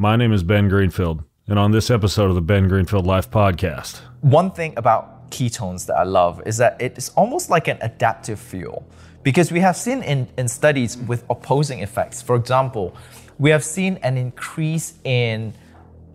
My name is Ben Greenfield, and on this episode of the Ben Greenfield Life Podcast, One thing about ketones that I love is that it is almost like an adaptive fuel because we have seen in, in studies with opposing effects. For example, we have seen an increase in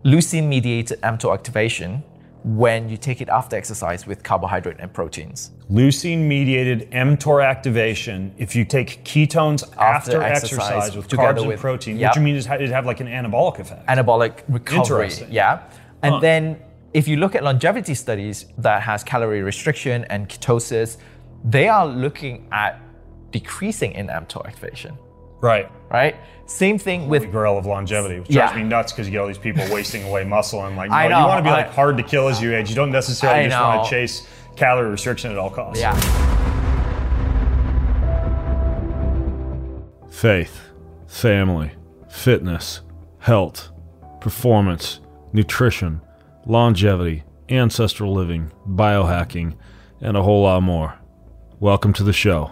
leucine mediated mTOR activation when you take it after exercise with carbohydrate and proteins. Leucine mediated mTOR activation if you take ketones after, exercise, exercise, with carbs and with- protein, yep. which you mean is ha- it have like an anabolic effect. anabolic recovery. Yeah. And Huh. then if you look at longevity studies that has calorie restriction and ketosis, they are looking at decreasing in mTOR activation, right. Right? Same thing with The grail of longevity, which Yeah. drives me nuts because you get all these people wasting away muscle and like, no, I you want to be I- like hard to kill as you age. You don't necessarily I just want to chase calorie restriction at all costs. yeah. faith, family, fitness, health, performance, nutrition, longevity, ancestral living, biohacking, and a whole lot more. Welcome to the show.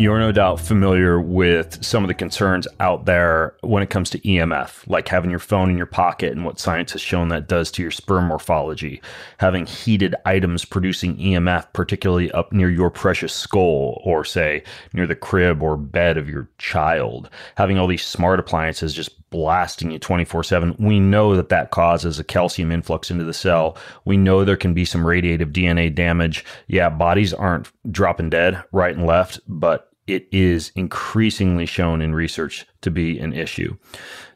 You're no doubt familiar with some of the concerns out there when it comes to EMF, like having your phone in your pocket and what science has shown that does to your sperm morphology, having heated items producing EMF, particularly up near your precious skull, or say near the crib or bed of your child, having all these smart appliances just blasting you 24 7. We know that that causes a calcium influx into the cell. We know there can be some radiative DNA damage. Yeah, bodies aren't dropping dead right and left, but it is increasingly shown in research to be an issue.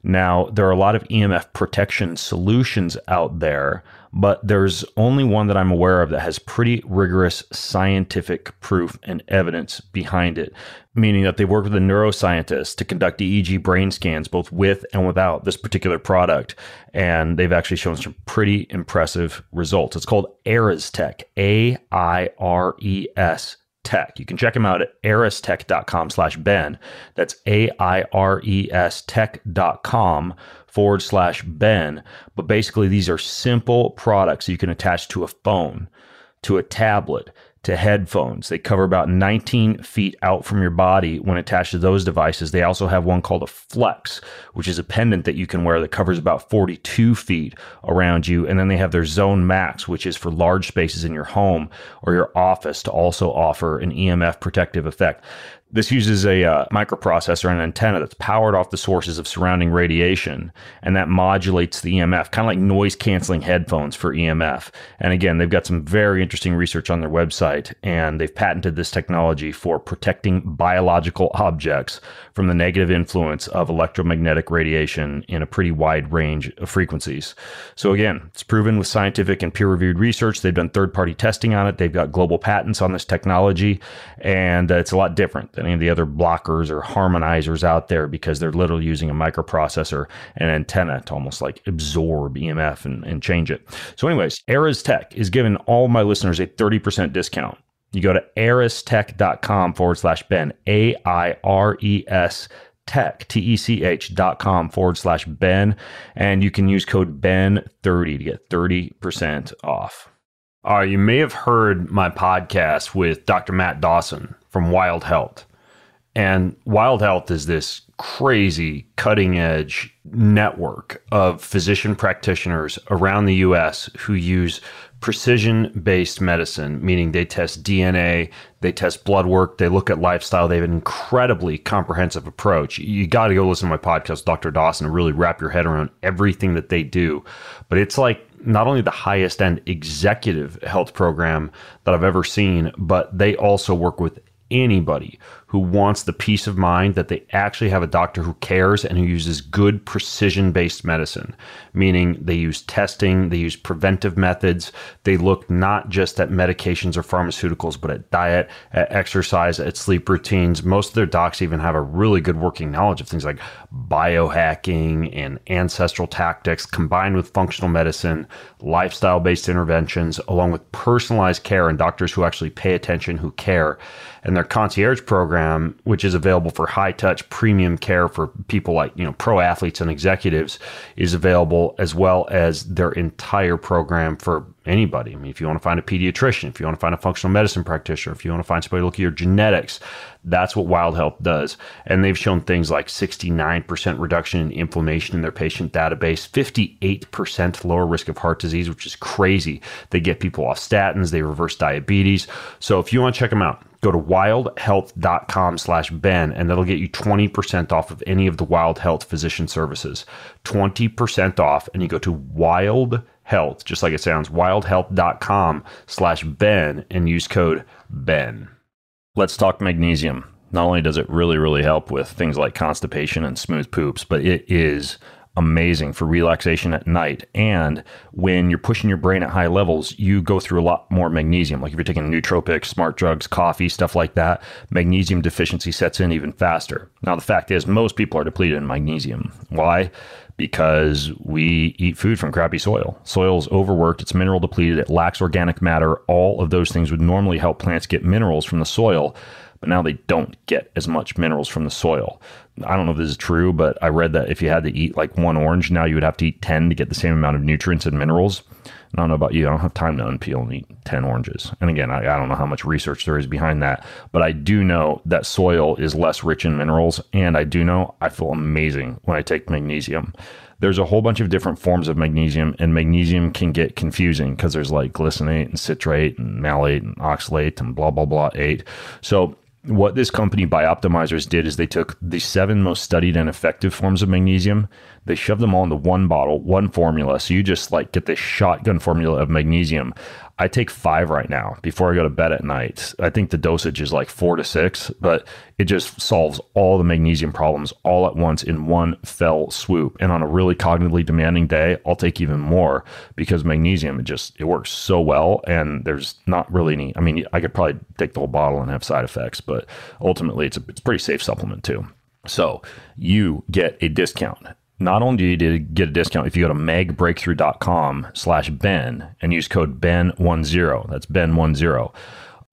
Now, there are a lot of EMF protection solutions out there, but there's only one that I'm aware of that has pretty rigorous scientific proof and evidence behind it, meaning that they work with a neuroscientist to conduct EEG brain scans both with and without this particular product. And they've actually shown some pretty impressive results. It's called Aires Tech, A I R E S tech. You can check them out at airestech.com slash Ben. That's A-I-R-E-S tech.com forward slash Ben. But basically, these are simple products you can attach to a phone, to a tablet, to headphones. They cover about 19 feet out from your body when attached to those devices. They also have one called a Flex, which is a pendant that you can wear that covers about 42 feet around you. And then they have their Zone Max, which is for large spaces in your home or your office to also offer an EMF protective effect. This uses a uh, microprocessor and an antenna that's powered off the sources of surrounding radiation, and that modulates the EMF, kind of like noise canceling headphones for EMF. And again, they've got some very interesting research on their website, and they've patented this technology for protecting biological objects from the negative influence of electromagnetic radiation in a pretty wide range of frequencies. So, again, it's proven with scientific and peer reviewed research. They've done third party testing on it, they've got global patents on this technology, and uh, it's a lot different than any of the other blockers or harmonizers out there because they're literally using a microprocessor and antenna to almost like absorb EMF and, and change it. So, anyways, Aires Tech is giving all my listeners a 30% discount. You go to airestech.com forward slash Ben, A I R E S tech, T E C H dot com forward slash Ben, and you can use code Ben30 to get 30% off. Uh, you may have heard my podcast with Dr. Matt Dawson from Wild Health. And Wild Health is this crazy cutting edge network of physician practitioners around the US who use precision based medicine, meaning they test DNA, they test blood work, they look at lifestyle. They have an incredibly comprehensive approach. You got to go listen to my podcast, Dr. Dawson, and really wrap your head around everything that they do. But it's like not only the highest end executive health program that I've ever seen, but they also work with anybody who wants the peace of mind that they actually have a doctor who cares and who uses good precision based medicine, meaning they use testing, they use preventive methods, they look not just at medications or pharmaceuticals, but at diet, at exercise, at sleep routines. Most of their docs even have a really good working knowledge of things like biohacking and ancestral tactics combined with functional medicine, lifestyle based interventions, along with personalized care and doctors who actually pay attention, who care. And their concierge program program, which is available for high touch premium care for people like, you know, pro athletes and executives, is available as well as their entire program for anybody. I mean, if you want to find a pediatrician, if you want to find a functional medicine practitioner, if you want to find somebody to look at your genetics, that's what Wild Health does. And they've shown things like 69% reduction in inflammation in their patient database, 58% lower risk of heart disease, which is crazy. They get people off statins, they reverse diabetes. So if you want to check them out, go to wildhealth.com slash ben and that'll get you 20% off of any of the wild health physician services. 20% off and you go to wild health just like it sounds wildhealth.com slash ben and use code ben. Let's talk magnesium. Not only does it really really help with things like constipation and smooth poops but it is amazing for relaxation at night. And when you're pushing your brain at high levels, you go through a lot more magnesium. Like if you're taking nootropics, smart drugs, coffee, stuff like that, magnesium deficiency sets in even faster. Now, the fact is, most people are depleted in magnesium. Why? Because we eat food from crappy soil. Soil is overworked, it's mineral depleted, it lacks organic matter. All of those things would normally help plants get minerals from the soil but now they don't get as much minerals from the soil. I don't know if this is true, but I read that if you had to eat like one orange, now you would have to eat 10 to get the same amount of nutrients and minerals. I don't know about you. I don't have time to unpeel and eat 10 oranges. And again, I, I, don't know how much research there is behind that, but I do know that soil is less rich in minerals. And I do know I feel amazing when I take magnesium. There's a whole bunch of different forms of magnesium, and magnesium can get confusing because there's like glycinate and citrate and malate and oxalate and blah, blah, blah, eight. So what this company Bioptimizers did is they took the seven most studied and effective forms of magnesium they shoved them all into one bottle one formula. So you just like get this shotgun formula of magnesium i take five right now before i go to bed at night. I think the dosage is like four to six but it just solves all the magnesium problems all at once in one fell swoop. And on a really cognitively demanding day i'll take even more because magnesium it just it works so well. And there's not really any i mean i could probably take the whole bottle and have side effects but ultimately it's a, it's a pretty safe supplement too. So you get a discount not only do you get a discount if you go to magbreakthrough.com slash ben and use code ben10 that's ben10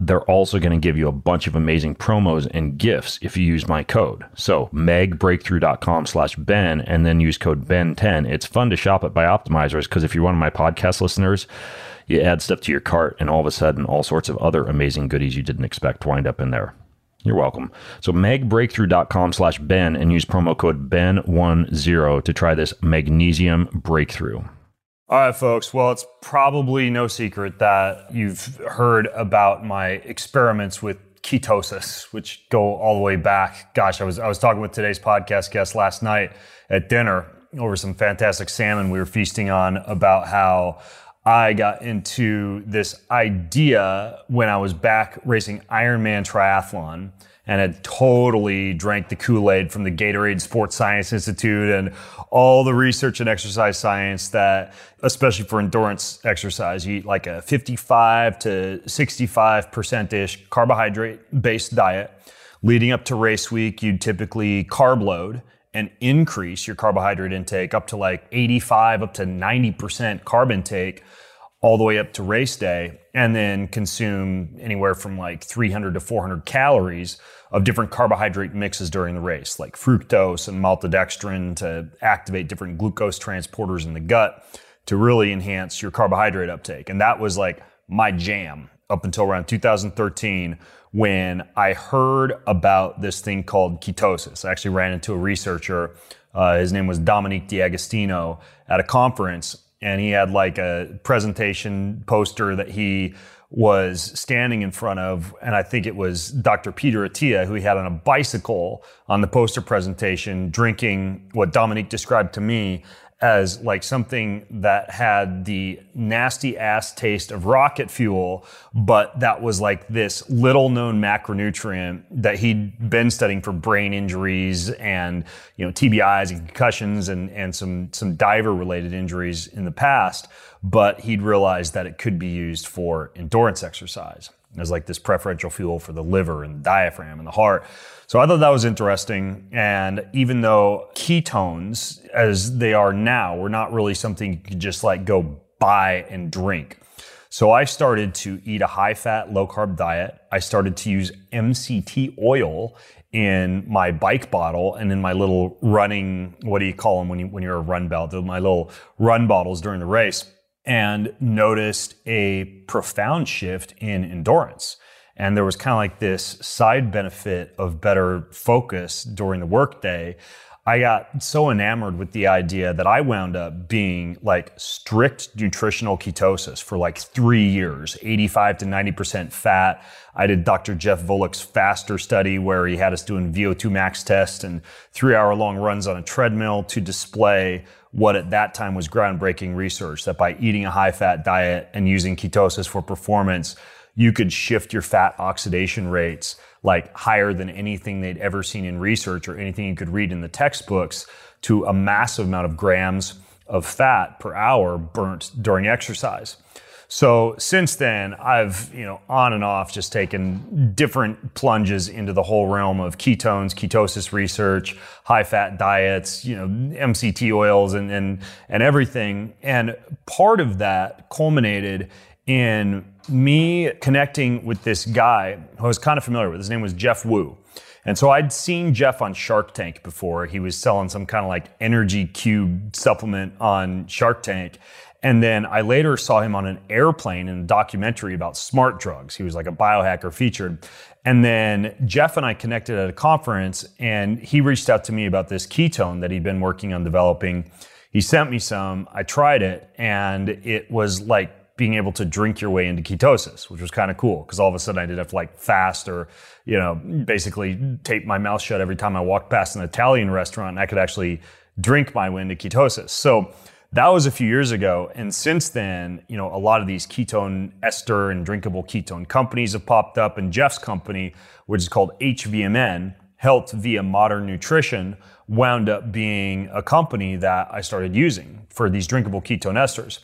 they're also going to give you a bunch of amazing promos and gifts if you use my code. So magbreakthrough.com slash Ben and then use code Ben10. It's fun to shop at Bioptimizers because if you're one of my podcast listeners, you add stuff to your cart and all of a sudden all sorts of other amazing goodies you didn't expect wind up in there. You're welcome. So magbreakthrough.com slash Ben and use promo code Ben10 to try this magnesium breakthrough. All right, folks. Well, it's probably no secret that you've heard about my experiments with ketosis, which go all the way back. Gosh, I was I was talking with today's podcast guest last night at dinner over some fantastic salmon we were feasting on about how I got into this idea when I was back racing Ironman triathlon and had totally drank the Kool-Aid from the Gatorade Sports Science Institute and all the research and exercise science that, especially for endurance exercise, you eat like a 55 to 65% ish carbohydrate based diet. Leading up to race week, you'd typically carb load and increase your carbohydrate intake up to like 85 up to 90% carb intake all the way up to race day and then consume anywhere from like 300 to 400 calories of different carbohydrate mixes during the race like fructose and maltodextrin to activate different glucose transporters in the gut to really enhance your carbohydrate uptake. And that was like my jam up until around 2013 when I heard about this thing called ketosis. I actually ran into a researcher. Uh, his name was Dominique D'Agostino at a conference, and he had like a presentation poster that he was standing in front of, and I think it was Dr. Peter Attia, who he had on a bicycle on the poster presentation, drinking what Dominique described to me as like something that had the nasty ass taste of rocket fuel, but that was like this little known macronutrient that he'd been studying for brain injuries and you know TBIs and concussions and and some some diver related injuries in the past, but he'd realized that it could be used for endurance exercise as like this preferential fuel for the liver and the diaphragm and the heart. So I thought that was interesting. And even though ketones, as they are now, were not really something you could just like go buy and drink. So I started to eat a high fat, low carb diet. I started to use MCT oil in my bike bottle and in my little running, what do you call them when, you, when you're a run belt? My little run bottles during the race and noticed a profound shift in endurance. And there was kind of like this side benefit of better focus during the workday. I got so enamored with the idea that I wound up being like strict nutritional ketosis for like three years, 85 to 90% fat. I did Dr. Jeff Volek's faster study where he had us doing VO2 max tests and three hour long runs on a treadmill to display what at that time was groundbreaking research that by eating a high fat diet and using ketosis for performance, you could shift your fat oxidation rates like higher than anything they'd ever seen in research or anything you could read in the textbooks to a massive amount of grams of fat per hour burnt during exercise. So since then, I've, you know, on and off just taken different plunges into the whole realm of ketones, ketosis research, high fat diets, you know, MCT oils and, and, and everything. And part of that culminated in me connecting with this guy who I was kind of familiar with. His name was Jeff Woo. And so I'd seen Jeff on Shark Tank before. He was selling some kind of like energy cube supplement on Shark Tank. And then I later saw him on an airplane in a documentary about smart drugs. He was like a biohacker featured. And then Jeff and I connected at a conference and he reached out to me about this ketone that he'd been working on developing. He sent me some. I tried it and it was like being able to drink your way into ketosis, which was kind of cool because all of a sudden I didn't have to like fast or, you know, basically tape my mouth shut every time I walked past an Italian restaurant and I could actually drink my way into ketosis. So that was a few years ago. And since then, you know, a lot of these ketone ester and drinkable ketone companies have popped up and Jeff's company, which is called HVMN, Health via Modern Nutrition, wound up being a company that I started using for these drinkable ketone esters.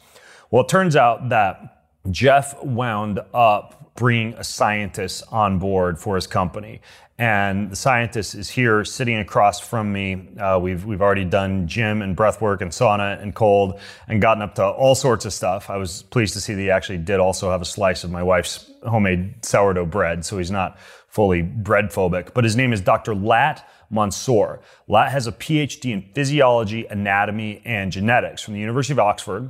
Well, it turns out that Jeff wound up bringing a scientist on board for his company. And the scientist is here sitting across from me. Uh, we've, we've already done gym and breath work and sauna and cold and gotten up to all sorts of stuff. I was pleased to see that he actually did also have a slice of my wife's homemade sourdough bread. So he's not fully bread phobic. But his name is Dr. Latt Mansor. Latt has a PhD in physiology, anatomy, and genetics from the University of Oxford.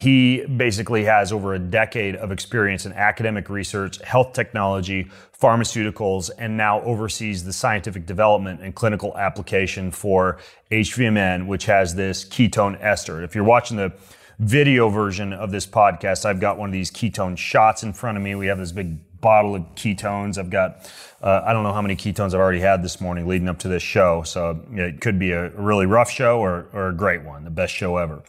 He basically has over a decade of experience in academic research, health technology, pharmaceuticals, and now oversees the scientific development and clinical application for HVMN, which has this ketone ester. If you're watching the video version of this podcast, I've got one of these ketone shots in front of me. We have this big bottle of ketones. I've got, uh, I don't know how many ketones I've already had this morning leading up to this show. So it could be a really rough show or, or a great one, the best show ever.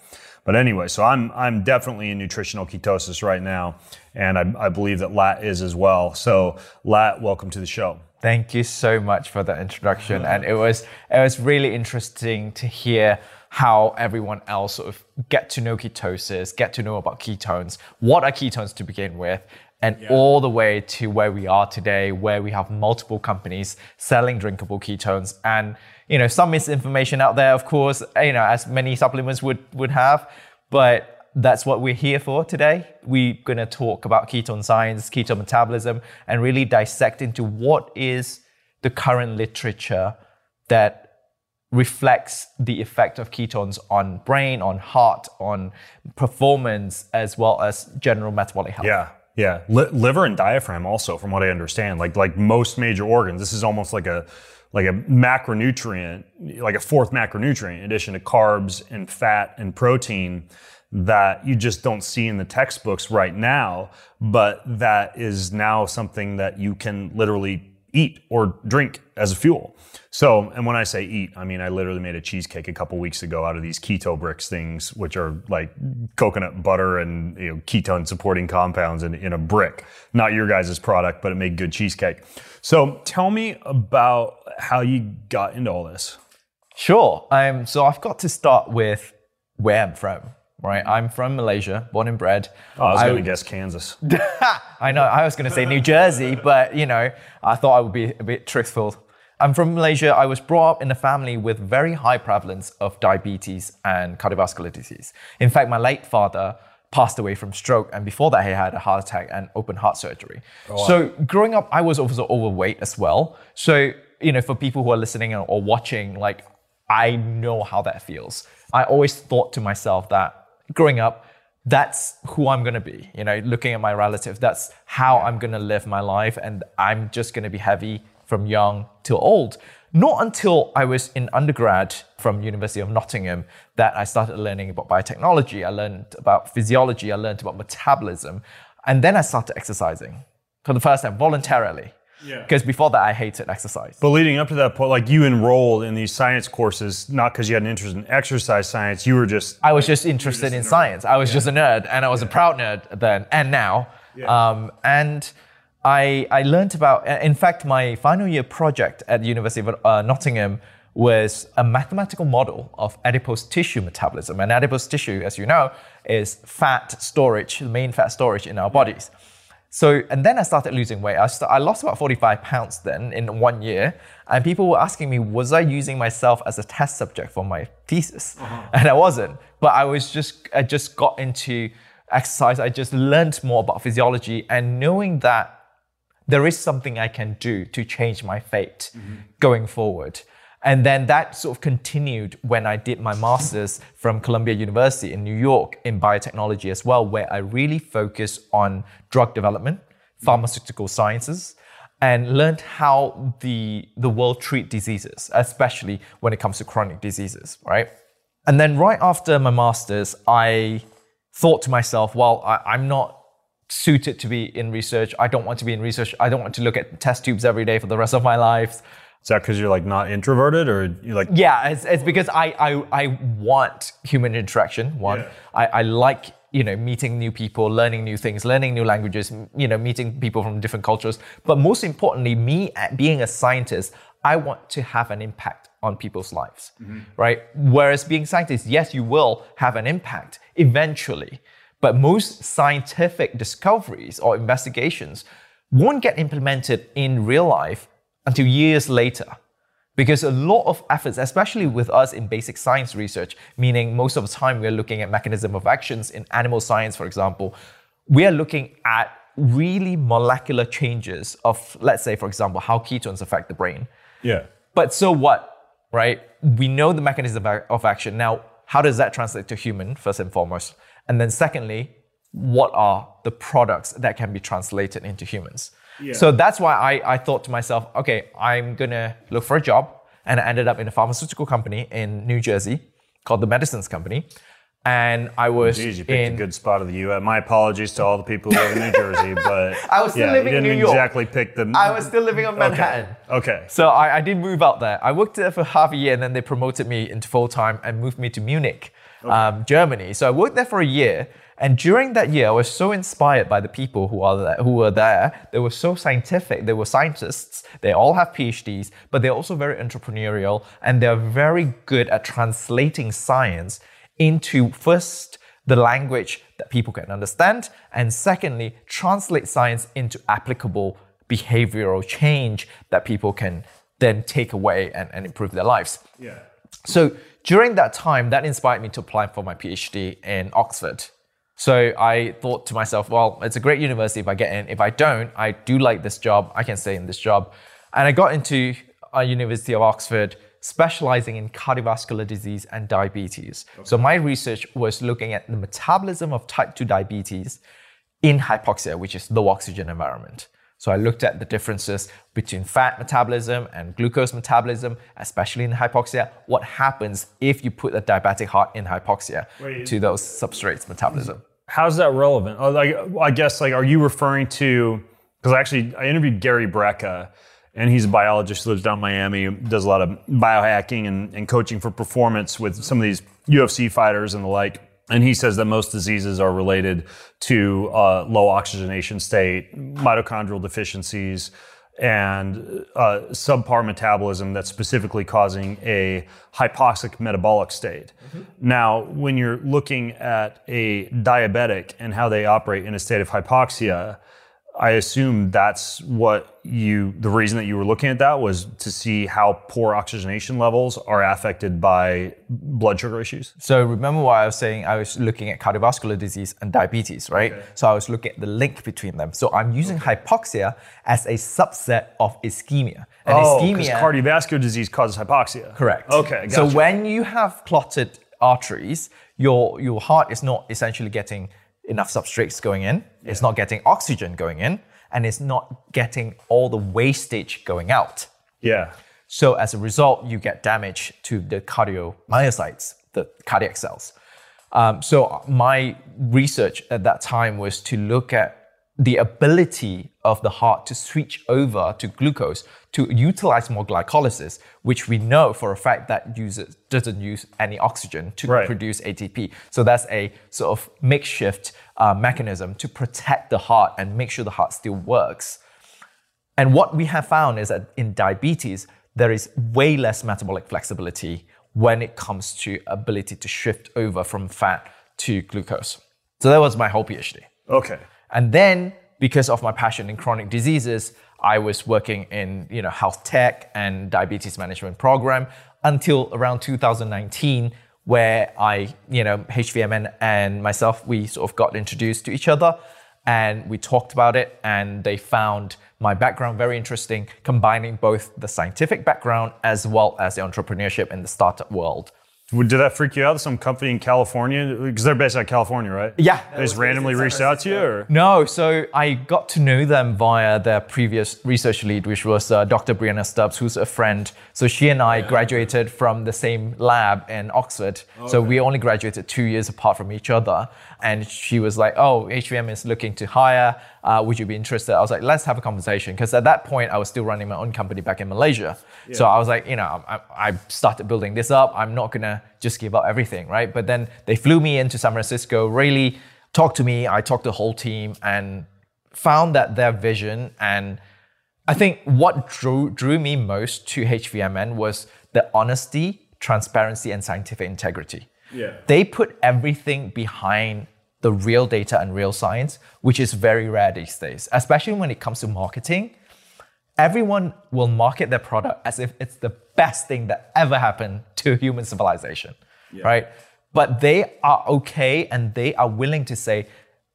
But anyway, so I'm I'm definitely in nutritional ketosis right now, and I, I believe that Latt is as well. So Latt, welcome to the show. Thank you so much for that introduction, and it was it was really interesting to hear how everyone else sort of get to know ketosis, get to know about ketones, what are ketones to begin with, and yeah. all the way to where we are today, where we have multiple companies selling drinkable ketones and you know, some misinformation out there, of course, you know, as many supplements would, would have, but that's what we're here for today. We're going to talk about ketone science, ketone metabolism, and really dissect into what is the current literature that reflects the effect of ketones on brain, on heart, on performance, as well as general metabolic health. Yeah. Yeah, liver and diaphragm also, from what I understand, like like most major organs, this is almost like a like a macronutrient, like a fourth macronutrient, in addition to carbs and fat and protein that you just don't see in the textbooks right now, but that is now something that you can literally eat or drink as a fuel. So, and when I say eat, I mean I literally made a cheesecake a couple weeks ago out of these keto bricks things, which are like coconut butter and you know, ketone supporting compounds in, in a brick. Not your guys' product, but it made good cheesecake. So, tell me about how you got into all this. Sure. Um, so I've got to start with where I'm from right? I'm from Malaysia, born and bred. Oh, I was going to guess Kansas. I know. I was going to say New Jersey, but you know, I thought I would be a bit truthful. I'm from Malaysia. I was brought up in a family with very high prevalence of diabetes and cardiovascular disease. In fact, my late father passed away from stroke. And before that, he had a heart attack and open heart surgery. Oh, so growing up, I was also overweight as well. So, you know, for people who are listening or watching, like, I know how that feels. I always thought to myself that growing up, that's who I'm gonna be. You know, looking at my relative, that's how I'm gonna live my life, and I'm just gonna be heavy from young till old. Not until I was in undergrad from University of Nottingham that I started learning about biotechnology. I learned about physiology. I learned about metabolism, and then I started exercising for the first time voluntarily. Yeah. Because before that, I hated exercise. But leading up to that point, like you enrolled in these science courses, not because you had an interest in exercise science, you were just I was just interested in science. I was just a nerd, and I was a proud nerd then and now. Um, and I, I learned about, in fact, my final year project at the University of uh, Nottingham was a mathematical model of adipose tissue metabolism. And adipose tissue, as you know, is fat storage, the main fat storage in our bodies. So, and then I started losing weight. I, st- I lost about 45 pounds then in one year. And people were asking me, was I using myself as a test subject for my thesis? Uh-huh. And I wasn't. But I was just, I just got into exercise. I just learned more about physiology and knowing that there is something I can do to change my fate mm-hmm. going forward. And then that sort of continued when I did my master's from Columbia University in New York in biotechnology as well, where I really focused on drug development, pharmaceutical sciences, and learned how the, the world treat diseases, especially when it comes to chronic diseases, right? And then right after my master's, I thought to myself, well, I, I'm not suited to be in research. I don't want to be in research. I don't want to look at test tubes every day for the rest of my life. Is that because you're like not introverted or you're like Yeah, it's, it's because I, I, I want human interaction. One, Yeah. I, I like you know meeting new people, learning new things, learning new languages. You know, meeting people from different cultures. But most importantly, me uh, being a scientist, I want to have an impact on people's lives, right? Whereas being a scientist, yes, you will have an impact eventually, but most scientific discoveries or investigations won't get implemented in real life until years later. Because a lot of efforts, especially with us in basic science research, meaning most of the time we're looking at mechanism of actions in animal science, for example, we are looking at really molecular changes of, let's say, for example, how ketones affect the brain. yeah. But so what, right? We know the mechanism of of action. Now, how does that translate to human, first and foremost? And then secondly, what are the products that can be translated into humans? So that's why I, I thought to myself, okay, I'm gonna look for a job. And I ended up in a pharmaceutical company in New Jersey called the Medicines Company. And I was Geez, you picked in a good spot of the U.S. My apologies to all the people who live in New Jersey, but I was still yeah, living you in didn't New York. exactly pick the. I was still living on Manhattan. Okay. So I, I did move out there. I worked there for half a year and then they promoted me into full time and moved me to Munich, um, Germany. So I worked there for a year. And during that year, I was so inspired by the people who are there, who were there. They were so scientific. They were scientists. They all have PhDs, but they're also very entrepreneurial and they're very good at translating science into first the language that people can understand, and secondly, translate science into applicable behavioral change that people can then take away and, and improve their lives. Yeah. So during that time, that inspired me to apply for my PhD in Oxford. So I thought to myself, well, it's a great university if I get in. If I don't, I do like this job. I can stay in this job. And I got into a University of Oxford specializing in cardiovascular disease and diabetes. So my research was looking at the metabolism of type 2 diabetes in hypoxia, which is low oxygen environment. So I looked at the differences between fat metabolism and glucose metabolism, especially in hypoxia. What happens if you put a diabetic heart in hypoxia Wait. to those substrates metabolism? How's that relevant? Oh, like, I guess, like, are you referring to? Because actually, I interviewed Gary Brecka, and he's a biologist who lives down in Miami, does a lot of biohacking and, and coaching for performance with some of these UFC fighters and the like. And he says that most diseases are related to uh, low oxygenation state, mitochondrial deficiencies, and uh, subpar metabolism that's specifically causing a hypoxic metabolic state. Now, when you're looking at a diabetic and how they operate in a state of hypoxia, I assume that's what you, the reason that you were looking at that was to see how poor oxygenation levels are affected by blood sugar issues. So remember what I was saying? I was looking at cardiovascular disease and diabetes, right? Okay. So I was looking at the link between them. So I'm using okay. hypoxia as a subset of ischemia. And oh, ischemia, cardiovascular disease causes hypoxia. Correct. Okay. Gotcha. So when you have clotted arteries, your your heart is not essentially getting enough substrates going in, yeah. it's not getting oxygen going in, and it's not getting all the wastage going out. Yeah. So as a result, you get damage to the cardiomyocytes, the cardiac cells. Um, so my research at that time was to look at the ability of the heart to switch over to glucose to utilize more glycolysis, which we know for a fact that uses doesn't use any oxygen to right. produce ATP. So that's a sort of makeshift uh, mechanism to protect the heart and make sure the heart still works. And what we have found is that in diabetes, there is way less metabolic flexibility when it comes to ability to shift over from fat to glucose. So that was my whole PhD. Okay. And then because of my passion in chronic diseases, I was working in you know health tech and diabetes management program until around 2019 where I, you know, HVMN and myself, we sort of got introduced to each other and we talked about it and they found my background very interesting, combining both the scientific background as well as the entrepreneurship in the startup world. Did that freak you out? Some company in California, because they're based out of California, right? Yeah. They just randomly reached out to you, or no? So I got to know them via their previous research lead, which was uh, Dr. Brianna Stubbs, who's a friend. So she and I yeah. graduated from the same lab in Oxford. Okay. So we only graduated two years apart from each other. And she was like, "Oh, HVM is looking to hire. Uh, would you be interested?" I was like, "Let's have a conversation," because at that point I was still running my own company back in Malaysia. Yeah. So I was like, you know, I, I started building this up. I'm not gonna just give up everything, right? But then they flew me into San Francisco, really talked to me. I talked to the whole team and found that their vision and I think what drew drew me most to HVMN was the honesty, transparency, and scientific integrity. Yeah. They put everything behind the real data and real science, which is very rare these days, especially when it comes to marketing. Everyone will market their product as if it's the best thing that ever happened to human civilization, yeah. right? But they are okay and they are willing to say,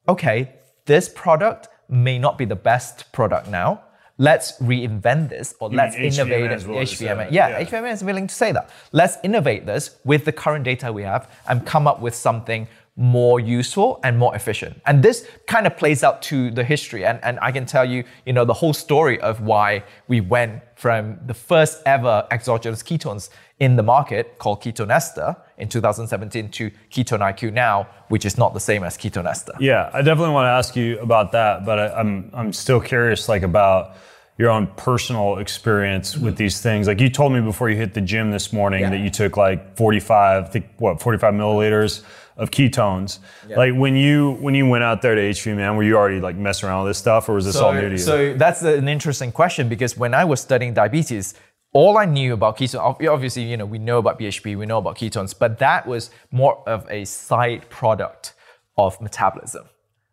okay, this product may not be the best product now. Let's reinvent this or you let's innovate it. Well. Yeah, yeah, is willing to say that. Let's innovate this with the current data we have and come up with something more useful and more efficient. And this kind of plays out to the history. And, and I can tell you, you know, the whole story of why we went from the first ever exogenous ketones in the market called Ketone Ester in 2017 to Ketone IQ now, which is not the same as Ketone Ester. Yeah, I definitely want to ask you about that, but I, I'm, I'm still curious like about your own personal experience with these things. Like you told me before you hit the gym this morning yeah. that you took like 45, I think what, 45 milliliters of ketones. Like when you when you went out there to HVMN, were you already like messing around with this stuff, or was this so, all new to you? So that's an interesting question because when I was studying diabetes, all I knew about ketones, obviously, you know, we know about BHB, we know about ketones, but that was more of a side product of metabolism.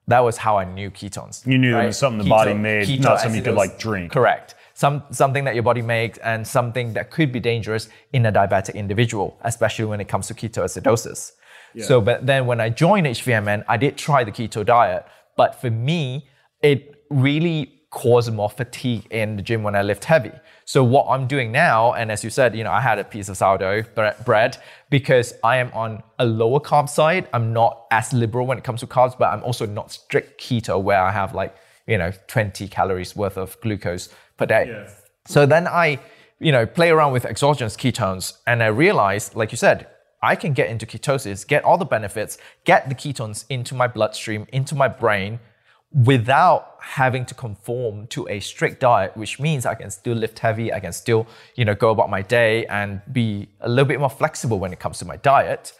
That was how I knew ketones. You knew right? it was something the Keto, body made, not something you could like drink. Correct. Some, something that your body makes and something that could be dangerous in a diabetic individual, especially when it comes to ketoacidosis. Yeah. So, but then when I joined HVMN, I did try the keto diet, but for me, it really caused more fatigue in the gym when I lift heavy. So what I'm doing now, and as you said, you know, I had a piece of sourdough bread because I am on a lower carb side. I'm not as liberal when it comes to carbs, but I'm also not strict keto where I have like, you know, 20 calories worth of glucose per day. Yeah. So then I, you know, play around with exogenous ketones and I realized, like you said, I can get into ketosis, get all the benefits, get the ketones into my bloodstream, into my brain, without having to conform to a strict diet, which means I can still lift heavy, I can still, you know, go about my day and be a little bit more flexible when it comes to my diet,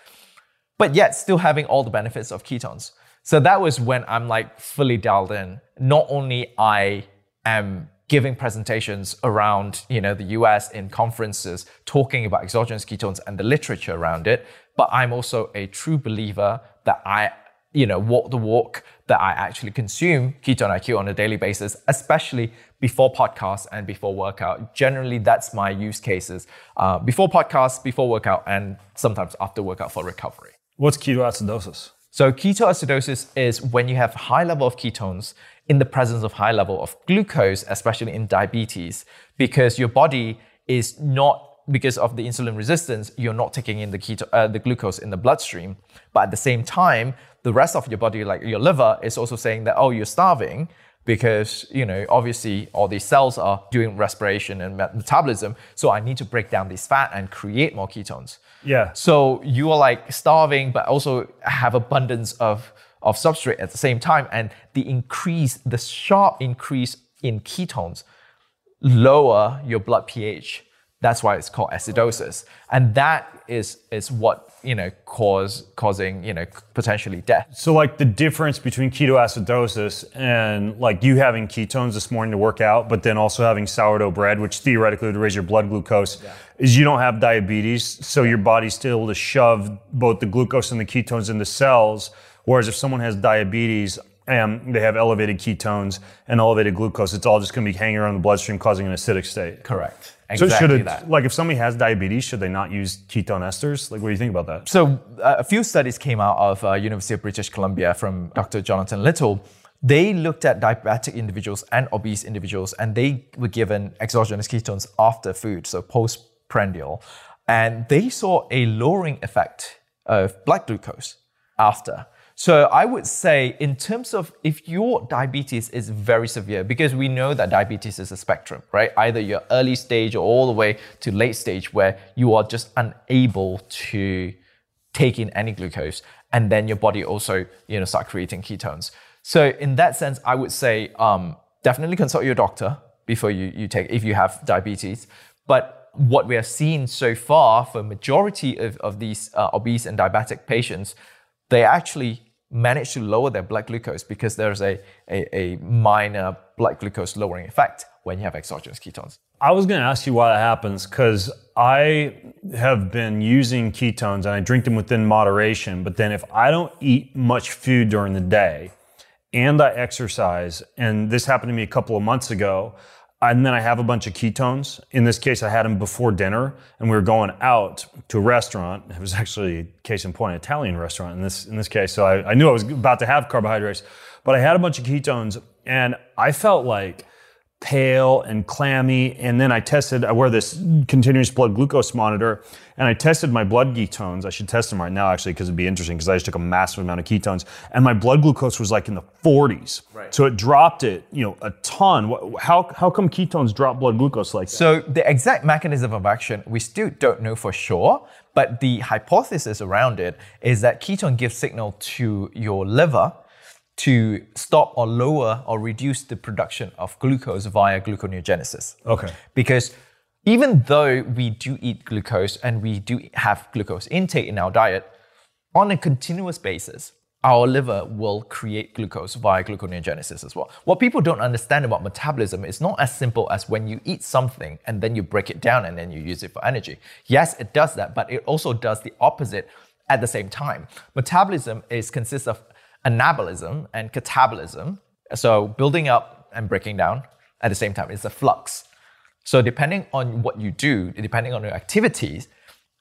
but yet still having all the benefits of ketones. So that was when I'm like fully dialed in. Not only I am giving presentations around, you know, the US in conferences talking about exogenous ketones and the literature around it, but I'm also a true believer that I you know, walk the walk that I actually consume Ketone IQ on a daily basis, especially before podcasts and before workout. Generally, that's my use cases uh, before podcasts, before workout, and sometimes after workout for recovery. What's ketoacidosis? So ketoacidosis is when you have high level of ketones in the presence of high level of glucose, especially in diabetes, because your body is not because of the insulin resistance, you're not taking in the keto, uh, the glucose in the bloodstream. But at the same time, the rest of your body, like your liver, is also saying that oh, you're starving because you know obviously all these cells are doing respiration and metabolism. So I need to break down this fat and create more ketones. Yeah. So you are like starving, but also have abundance of of substrate at the same time, and the increase, the sharp increase in ketones, lower your blood pH that's why it's called acidosis, and that is is what you know cause causing you know potentially death. So like the difference between ketoacidosis and like you having ketones this morning to work out, but then also having sourdough bread, which theoretically would raise your blood glucose, yeah. is you don't have diabetes, so your body's still able to shove both the glucose and the ketones into cells. Whereas if someone has diabetes, and they have elevated ketones and elevated glucose, it's all just going to be hanging around the bloodstream, causing an acidic state. Correct. Exactly so should it, like if somebody has diabetes, should they not use ketone esters? Like, what do you think about that? So uh, a few studies came out of uh, University of British Columbia from Dr. Jonathan Little. They looked at diabetic individuals and obese individuals, and they were given exogenous ketones after food, so postprandial, and they saw a lowering effect of blood glucose after. So I would say, in terms of if your diabetes is very severe, because we know that diabetes is a spectrum, right? Either you're early stage or all the way to late stage where you are just unable to take in any glucose, and then your body also, you know, start creating ketones. So in that sense, I would say um, definitely consult your doctor before you, you take if you have diabetes. But what we have seen so far for majority of, of these uh, obese and diabetic patients, they actually manage to lower their blood glucose because there's a, a, a minor blood glucose lowering effect when you have exogenous ketones. I was going to ask you why that happens because I have been using ketones and I drink them within moderation. But then if I don't eat much food during the day and I exercise, and this happened to me a couple of months ago, and then I have a bunch of ketones. In this case, I had them before dinner, and we were going out to a restaurant. It was actually, case in point, an Italian restaurant in this in this case. So I, I knew I was about to have carbohydrates, but I had a bunch of ketones, and I felt like pale and clammy. And then I tested, I wear this continuous blood glucose monitor, and I tested my blood ketones. I should test them right now, actually, because it'd be interesting, because I just took a massive amount of ketones, and my blood glucose was like in the 40s. Right. So it dropped it, you know, a ton. How, how come ketones drop blood glucose like that? So the exact mechanism of action, we still don't know for sure, but the hypothesis around it is that ketone gives signal to your liver to stop or lower or reduce the production of glucose via gluconeogenesis. Okay. Because even though we do eat glucose and we do have glucose intake in our diet, on a continuous basis, our liver will create glucose via gluconeogenesis as well. What people don't understand about metabolism is not as simple as when you eat something and then you break it down and then you use it for energy. Yes, it does that, but it also does the opposite at the same time. Metabolism is consists of anabolism and catabolism. So building up and breaking down at the same time. It's a flux. So depending on what you do, depending on your activities,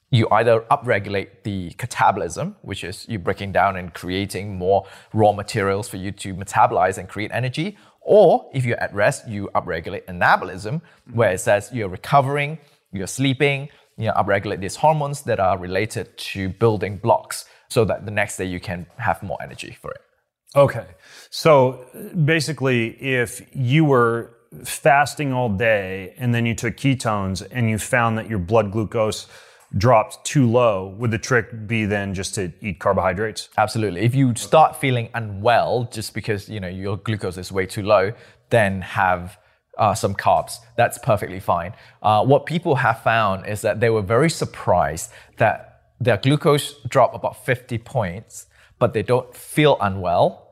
you either upregulate the catabolism, which is you breaking down and creating more raw materials for you to metabolize and create energy, or if you're at rest, you upregulate anabolism, where it says you're recovering, you're sleeping, you know, upregulate these hormones that are related to building blocks so that the next day you can have more energy for it. Okay. So basically, if you were fasting all day and then you took ketones and you found that your blood glucose dropped too low, would the trick be then just to eat carbohydrates? Absolutely. If you start feeling unwell just because you know your glucose is way too low, then have uh, some carbs. That's perfectly fine. Uh, what people have found is that they were very surprised that their glucose drop about 50 points, but they don't feel unwell.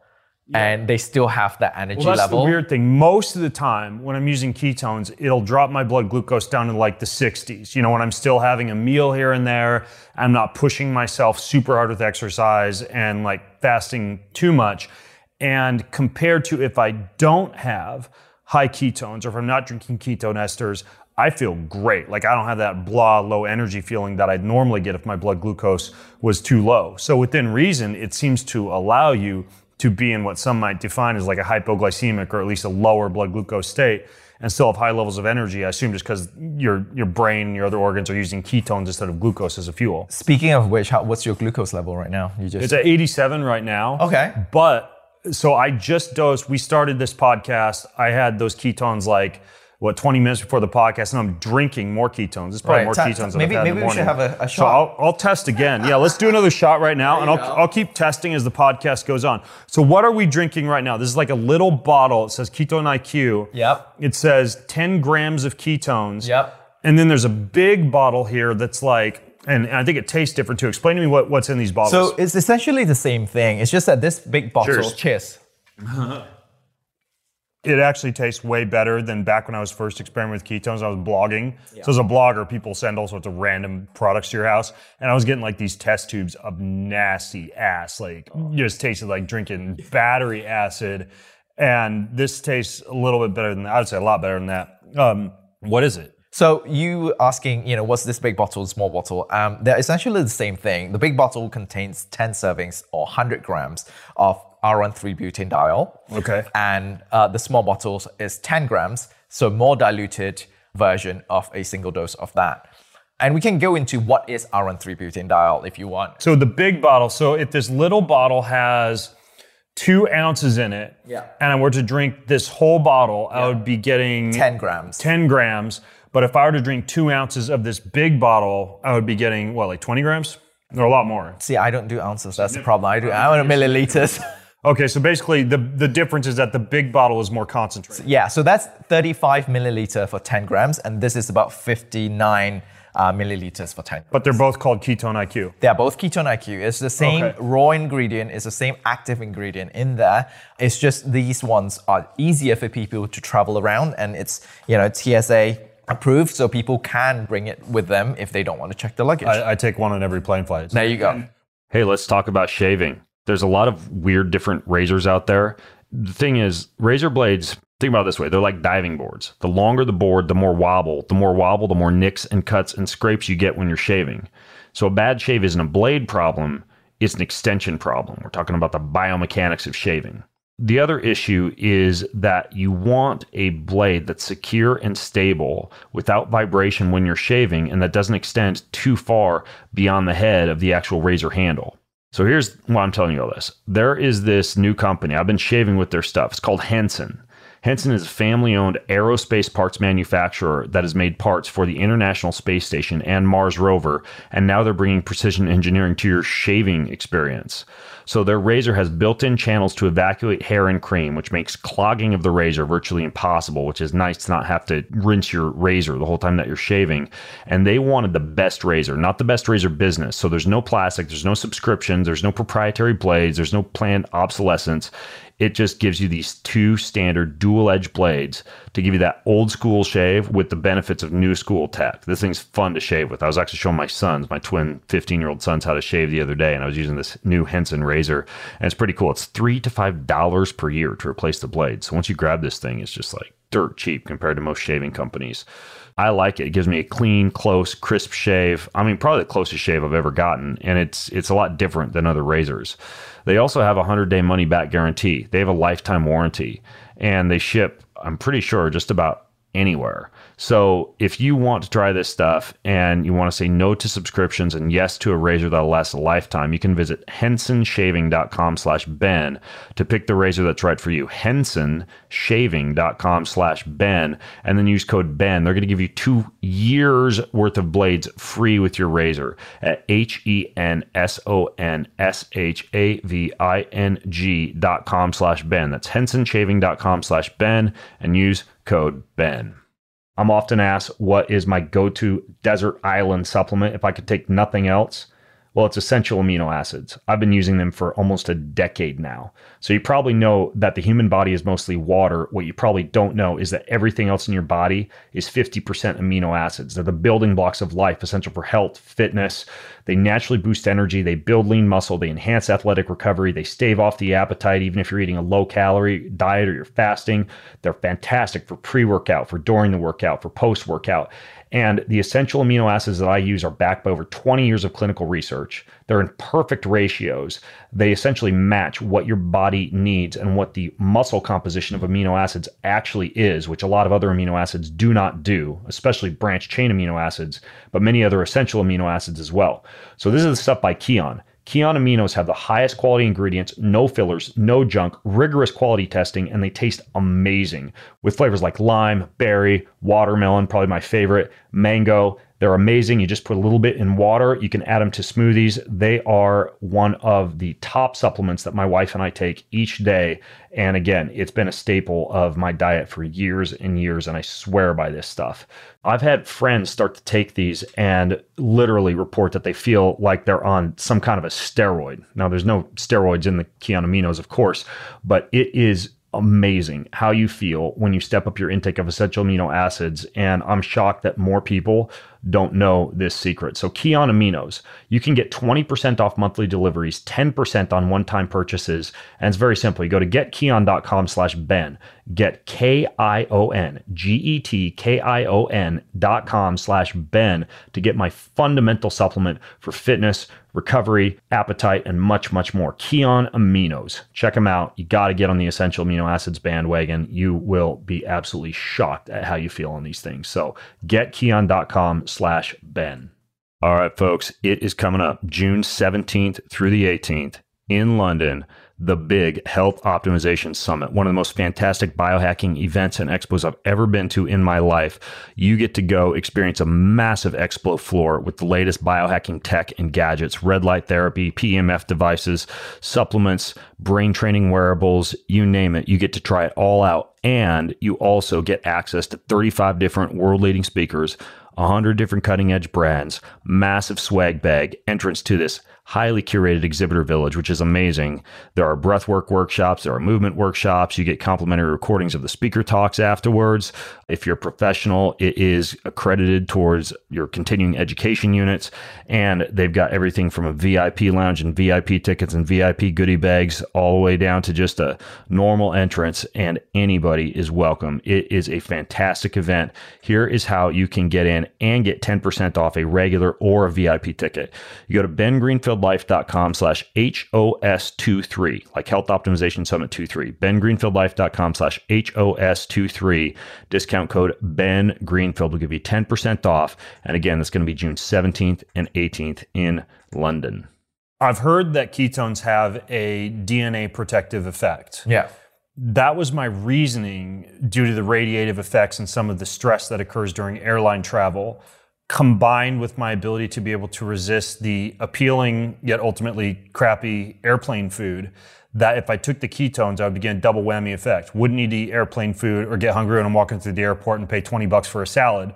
and they still have that energy Well, that's level. the weird thing. Most of the time, when I'm using ketones, it'll drop my blood glucose down to like the 60s. You know, when I'm still having a meal here and there, I'm not pushing myself super hard with exercise and like fasting too much. And compared to if I don't have high ketones or if I'm not drinking ketone esters, I feel great. Like I don't have that blah, low energy feeling that I'd normally get if my blood glucose was too low. So within reason, it seems to allow you to be in what some might define as like a hypoglycemic or at least a lower blood glucose state and still have high levels of energy. I assume just because your your brain and your other organs are using ketones instead of glucose as a fuel. Speaking of which, how, what's your glucose level right now? You just It's at 87 right now. Okay. But so I just dosed, we started this podcast. I had those ketones like what 20 minutes before the podcast, and I'm drinking more ketones. It's probably Right. more Ta- ketones than maybe- I've had in maybe the we should have a- a So shot. I'll, I'll test again. Yeah, let's do another shot right now, and I'll, I'll keep testing as the podcast goes on. So what are we drinking right now? This is like a little bottle. It says Ketone IQ. Yep. It says 10 grams of ketones. Yep. And then there's a big bottle here that's like, and, and I think it tastes different too. Explain to me what, what's in these bottles. So it's essentially the same thing. It's just that this big bottle, Cheers. cheers. it actually tastes way better than back when I was first experimenting with ketones. I was blogging. So as a blogger, people send all sorts of random products to your house. And I was getting like these test tubes of nasty ass, like just tasted like drinking battery acid. And this tastes a little bit better than that. I would say a lot better than that. Um, what is it? So you asking, you know, what's this big bottle, small bottle? Um, they're essentially the same thing. The big bottle contains 10 servings or 100 grams of R1 butanediol. Okay. And uh, the small bottles is 10 grams, so more diluted version of a single dose of that. And we can go into what is R1 butanediol if you want. So the big bottle. So if this little bottle has two ounces in it, Yeah. and I were to drink this whole bottle, I would be getting 10 grams. 10 grams. But if I were to drink two ounces of this big bottle, I would be getting what, like 20 grams? Or a lot more. See, I don't do ounces. That's the problem. I do. I want milliliters. Okay, so basically the, the difference is that the big bottle is more concentrated. Yeah, so that's 35 milliliter for 10 grams, and this is about 59 uh, milliliters for 10. But they're both called ketone IQ. They are both ketone IQ. It's the same Okay. raw ingredient, it's the same active ingredient in there. It's just these ones are easier for people to travel around, and it's you know TSA approved, so people can bring it with them if they don't want to check the luggage. I, I take one on every plane flight. there you go. Hey, let's talk about shaving. There's a lot of weird different razors out there. The thing is, razor blades, think about it this way they're like diving boards. The longer the board, the more wobble. The more wobble, the more nicks and cuts and scrapes you get when you're shaving. So a bad shave isn't a blade problem, it's an extension problem. We're talking about the biomechanics of shaving. The other issue is that you want a blade that's secure and stable without vibration when you're shaving and that doesn't extend too far beyond the head of the actual razor handle. So here's why I'm telling you all this. There is this new company. I've been shaving with their stuff. It's called Henson. Henson is a family owned aerospace parts manufacturer that has made parts for the International Space Station and Mars rover, and now they're bringing precision engineering to your shaving experience. So their razor has built in channels to evacuate hair and cream, which makes clogging of the razor virtually impossible, which is nice to not have to rinse your razor the whole time that you're shaving. And they wanted the best razor, not the best razor business. So there's no plastic, there's no subscriptions, there's no proprietary blades, there's no planned obsolescence. It just gives you these two standard dual edge blades to give you that old school shave with the benefits of new school tech. This thing's fun to shave with. I was actually showing my sons, my twin 15 year old sons, how to shave the other day, and I was using this new Henson razor, and it's pretty cool. It's three to five dollars per year to replace the blade. So once you grab this thing, it's just like dirt cheap compared to most shaving companies. I like it. It gives me a clean, close, crisp shave. I mean, probably the closest shave I've ever gotten, and it's it's a lot different than other razors. They also have a 100-day money-back guarantee. They have a lifetime warranty, and they ship, I'm pretty sure, just about anywhere. So if you want to try this stuff and you want to say no to subscriptions and yes to a razor that'll last a lifetime, you can visit hensonshaving.com slash Ben to pick the razor that's right for you. hensonshaving.com slash Ben and then use code Ben. They're going to give you two years worth of blades free with your razor at H-E-N-S-O-N-S-H-A-V-I-N-G dot com slash Ben. That's hensonshaving.com slash Ben and use code Ben. I'm often asked what is my go to desert island supplement if I could take nothing else. Well, it's essential amino acids. I've been using them for almost a decade now. So you probably know that the human body is mostly water. What you probably don't know is that everything else in your body is 50% amino acids. They're the building blocks of life, essential for health, fitness. They naturally boost energy. They build lean muscle. They enhance athletic recovery. They stave off the appetite, even if you're eating a low calorie diet or you're fasting. They're fantastic for pre workout, for during the workout, for post workout. And the essential amino acids that I use are backed by over 20 years of clinical research. They're in perfect ratios. They essentially match what your body needs and what the muscle composition of amino acids actually is, which a lot of other amino acids do not do, especially branch chain amino acids, but many other essential amino acids as well. So, this is the stuff by Kion. Kion aminos have the highest quality ingredients, no fillers, no junk, rigorous quality testing, and they taste amazing with flavors like lime, berry, watermelon, probably my favorite, mango, they're amazing. You just put a little bit in water. You can add them to smoothies. They are one of the top supplements that my wife and I take each day. And again, it's been a staple of my diet for years and years. And I swear by this stuff. I've had friends start to take these and literally report that they feel like they're on some kind of a steroid. Now, there's no steroids in the Kion aminos, of course, but it is amazing how you feel when you step up your intake of essential amino acids. And I'm shocked that more people don't know this secret. So, Kion Aminos, you can get 20% off monthly deliveries, 10% on one time purchases. And it's very simple. You go to getkion.com slash Ben, get K I O N, G E T K I O N dot com slash Ben to get my fundamental supplement for fitness, recovery, appetite, and much, much more. Kion Aminos. Check them out. You got to get on the essential amino acids bandwagon. You will be absolutely shocked at how you feel on these things. So, getkion.com slash Ben. All right, folks, it is coming up June 17th through the 18th in London the big health optimization summit, one of the most fantastic biohacking events and expos I've ever been to in my life. You get to go experience a massive expo floor with the latest biohacking tech and gadgets, red light therapy, PMF devices, supplements, brain training wearables, you name it. You get to try it all out. And you also get access to 35 different world leading speakers, 100 different cutting edge brands, massive swag bag, entrance to this highly curated exhibitor village, which is amazing. There are breathwork workshops, there are movement workshops. You get complimentary recordings of the speaker talks afterwards. If you're a professional, it is accredited towards your continuing education units. And they've got everything from a VIP lounge and VIP tickets and VIP goodie bags all the way down to just a normal entrance. And anybody is welcome. It is a fantastic event. Here is how you can get in and get 10% off a regular or a VIP ticket. You go to Ben Greenfield bengreenfieldlife.com slash HOS23, like Health Optimization Summit 23. bengreenfieldlife.com slash HOS23. Discount code Ben Greenfield will give you 10% off. And again, that's going to be June 17th and 18th in London. I've heard that ketones have a DNA protective effect. Yeah. That was my reasoning due to the radiative effects and some of the stress that occurs during airline travel combined with my ability to be able to resist the appealing yet ultimately crappy airplane food that if I took the ketones, I would begin double whammy effect. Wouldn't need to eat airplane food or get hungry when I'm walking through the airport and pay 20 bucks for a salad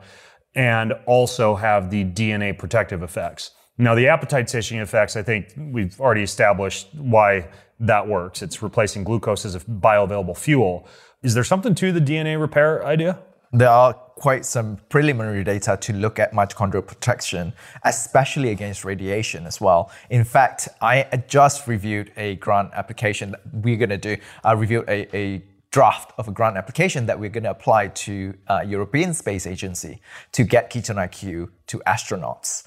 and also have the DNA protective effects. Now, the appetite satiating effects, I think we've already established why that works. It's replacing glucose as a bioavailable fuel. Is there something to the DNA repair idea? There are quite some preliminary data to look at mitochondrial protection, especially against radiation as well. In fact, I just reviewed a grant application that we're going to do. I reviewed a, a draft of a grant application that we're going to apply to uh, European Space Agency to get ketone IQ to astronauts.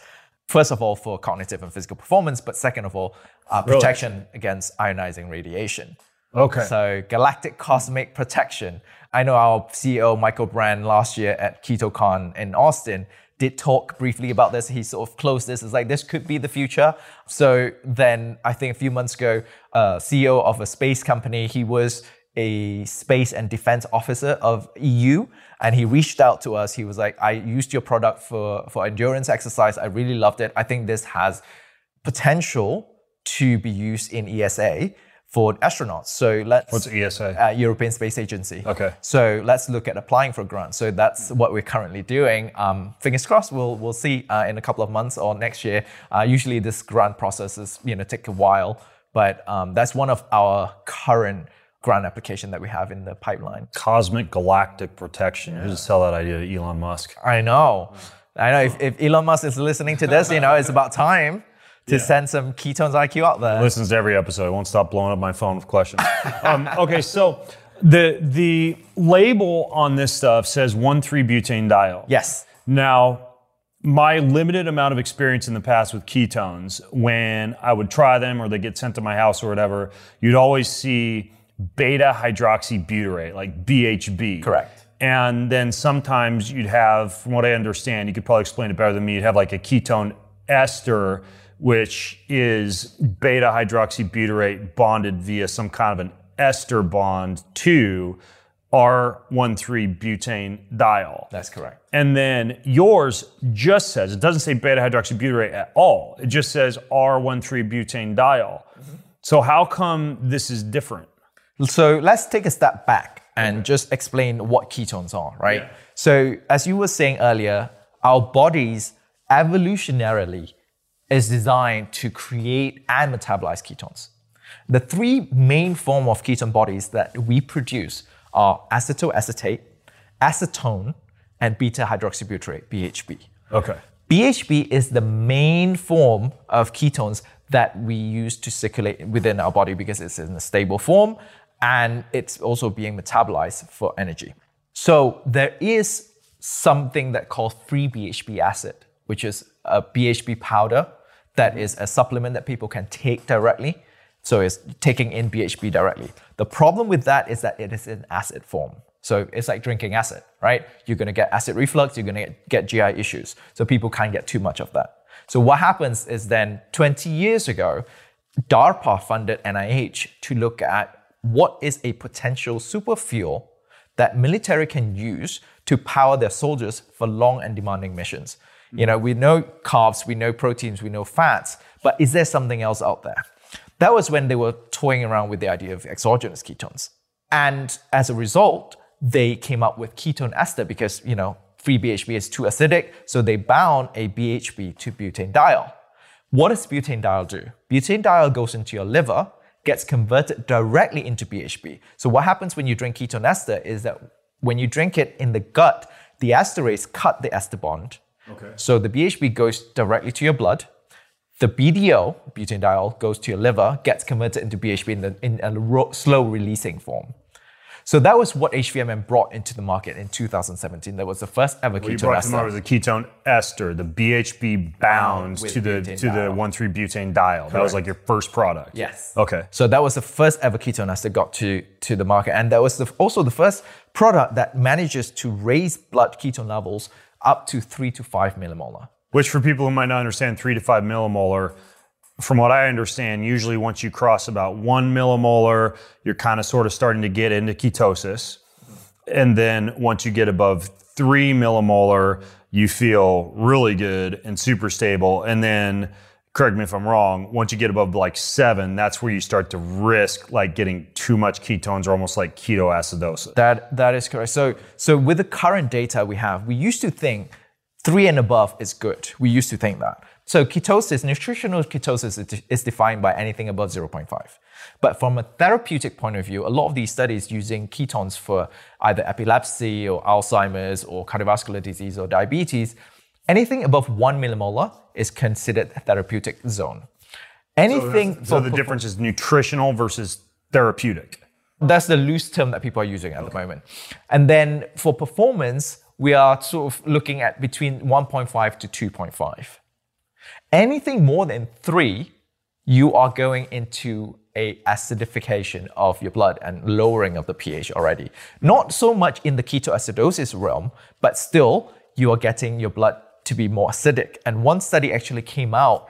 First of all, for cognitive and physical performance, but second of all, uh, protection really? against ionizing radiation. Okay. So galactic cosmic protection. I know our CEO Michael Brandt last year at KetoCon in Austin did talk briefly about this. He sort of closed this as like this could be the future. So then I think a few months ago, uh, CEO of a space company, he was a space and defense officer of EU, and he reached out to us. He was like, "I used your product for for endurance exercise. I really loved it. I think this has potential to be used in ESA." For astronauts. So let's What's ESA? uh, European Space Agency. Okay. So let's look at applying for grants. So that's what we're currently doing. Um, fingers crossed, we'll we'll see uh, in a couple of months or next year. Uh, usually, this grant process is you know take a while, but um, that's one of our current grant application that we have in the pipeline. Cosmic galactic protection. You just sell that idea to Elon Musk. I know, I know. If, if Elon Musk is listening to this, you know, it's about time to send some ketones IQ out there. Listens to every episode. I won't stop blowing up my phone with questions. um, okay, so the the label on this stuff says one three butane diol. Yes. Now, my limited amount of experience in the past with ketones, when I would try them or they get sent to my house or whatever, you'd always see beta hydroxybutyrate, like BHB. Correct. And then sometimes you'd have, from what I understand, you could probably explain it better than me, you'd have like a ketone ester, which is beta hydroxybutyrate bonded via some kind of an ester bond to R13 butane diol. That's correct. And then yours just says, it doesn't say beta hydroxybutyrate at all. It just says R13 butane diol. So how come this is different? So let's take a step back and just explain what ketones are, right? So as you were saying earlier, our bodies evolutionarily is designed to create and metabolize ketones. The three main form of ketone bodies that we produce are acetoacetate, acetone, and beta hydroxybutyrate, BHB. Okay. BHB is the main form of ketones that we use to circulate within our body because it's in a stable form and it's also being metabolized for energy. So there is something that called free BHB acid, which is a BHB powder that is a supplement that people can take directly. So it's taking in BHB directly. The problem with that is that it is in acid form. So it's like drinking acid, right? You're gonna get acid reflux, you're gonna get, get GI issues. So people can't get too much of that. So what happens is then 20 years ago, DARPA funded NIH to look at what is a potential super fuel that military can use to power their soldiers for long and demanding missions. You know, we know carbs, we know proteins, we know fats, but is there something else out there? That was when they were toying around with the idea of exogenous ketones. And as a result, they came up with ketone ester because, you know, free BHB is too acidic, so they bound a BHB to butane diol. What does butane diol do? Butane diol goes into your liver, gets converted directly into BHB. So what happens when you drink ketone ester is that when you drink it in the gut, the esterase cut the ester bond. Okay. So the BHB goes directly to your blood. The BDO, butanediol, goes to your liver, gets converted into BHB in, the, in a ro- slow releasing form. So that was what HVMN brought into the market in 2017. That was the first ever You ketone brought them ester. over as a ketone ester, the BHB bound to the to the diol. 1,3 butane diol. That was like your first product. Yes. Okay. So that was the first ever ketone ester got to, to the market. And that was the, also the first product that manages to raise blood ketone levels up to three to five millimolar. Which, for people who might not understand, three to five millimolar, from what I understand, usually once you cross about one millimolar, you're kind of sort of starting to get into ketosis. And then once you get above three millimolar, you feel really good and super stable. And then, correct me if I'm wrong, once you get above like seven, that's where you start to risk like getting too much ketones or almost like ketoacidosis. That that is correct. So so with the current data we have, we used to think three and above is good. We used to think that. So ketosis, nutritional ketosis is- is defined by anything above 0.5. But from a therapeutic point of view, a lot of these studies using ketones for either epilepsy or Alzheimer's or cardiovascular disease or diabetes, anything above one millimolar is considered a therapeutic zone. Anything So for the difference is nutritional versus therapeutic. that's the loose term that people are using at the moment. And then for performance, we are sort of looking at between 1.5 to 2.5. Anything more than three, you are going into a acidification of your blood and lowering of the pH already. Not so much in the ketoacidosis realm, but still you are getting your blood to be more acidic. And one study actually came out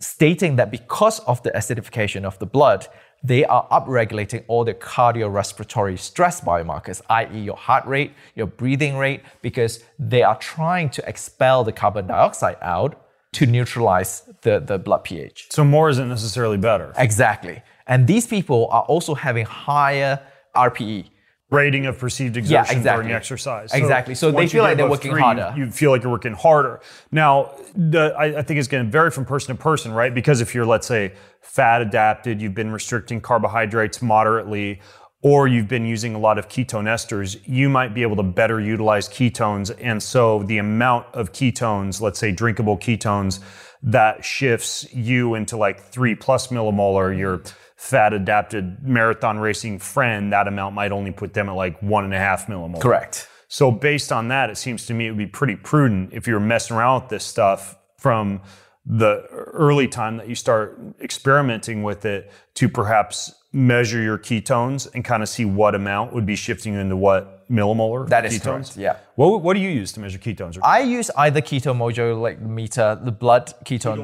stating that because of the acidification of the blood, they are upregulating all the cardiorespiratory stress biomarkers, i.e., your heart rate, your breathing rate, because they are trying to expel the carbon dioxide out to neutralize the, the blood pH. So more isn't necessarily better. Exactly. And these people are also having higher RPE. Rating of perceived exertion exactly. during exercise. Exactly. So they feel like they're working three, harder. You, feel like you're working harder. Now, the, I, I think it's going to vary from person to person, right? Because if you're, let's say, fat adapted, you've been restricting carbohydrates moderately, or you've been using a lot of ketone esters, you might be able to better utilize ketones. And so the amount of ketones, let's say drinkable ketones, that shifts you into like three plus millimolar, your fat adapted marathon racing friend, that amount might only put them at like one and a half millimolar. Correct. So based on that, it seems to me it would be pretty prudent if you're messing around with this stuff from the early time that you start experimenting with it to perhaps measure your ketones and kind of see what amount would be shifting you into what millimolar That is ketones. correct. Yeah. What, what do you use to measure ketones? I use either Keto Mojo like meter, the blood ketone,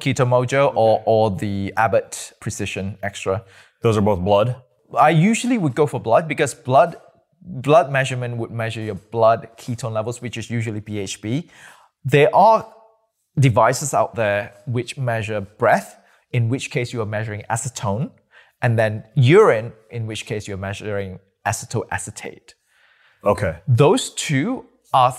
Keto Mojo, or, or the Abbott Precision Xtra. Those are both blood. I usually would go for blood because blood blood measurement would measure your blood ketone levels, which is usually BHB. There are devices out there which measure breath, in which case you are measuring acetone, and then urine, in which case you're measuring acetoacetate. Okay. Those two are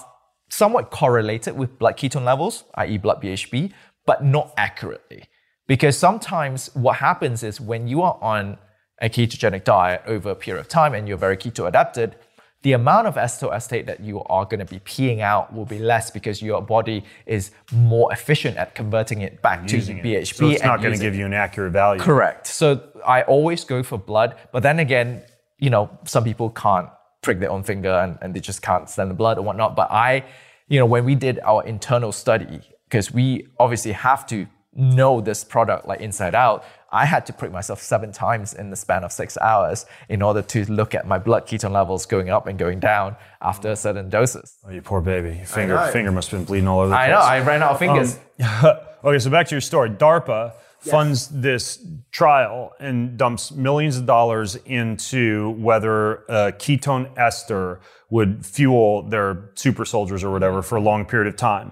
somewhat correlated with blood ketone levels, i.e., blood BHB, but not accurately. Because sometimes what happens is when you are on a ketogenic diet over a period of time and you're very keto adapted, the amount of acetoacetate that you are going to be peeing out will be less because your body is more efficient at converting it back to it. BHB. So it's not going to give you an accurate value. Correct. So I always go for blood, but then again, you know, some people can't prick their own finger and, and they just can't stand the blood or whatnot. But I, you know, when we did our internal study, because we obviously have to know this product like inside out, I had to prick myself seven times in the span of six hours in order to look at my blood ketone levels going up and going down after certain doses. Oh, you poor baby. Your finger, finger must have been bleeding all over the I place. know, I ran out of fingers. Um, okay, so back to your story. DARPA funds this trial and dumps millions of dollars into whether a ketone ester would fuel their super soldiers or whatever for a long period of time.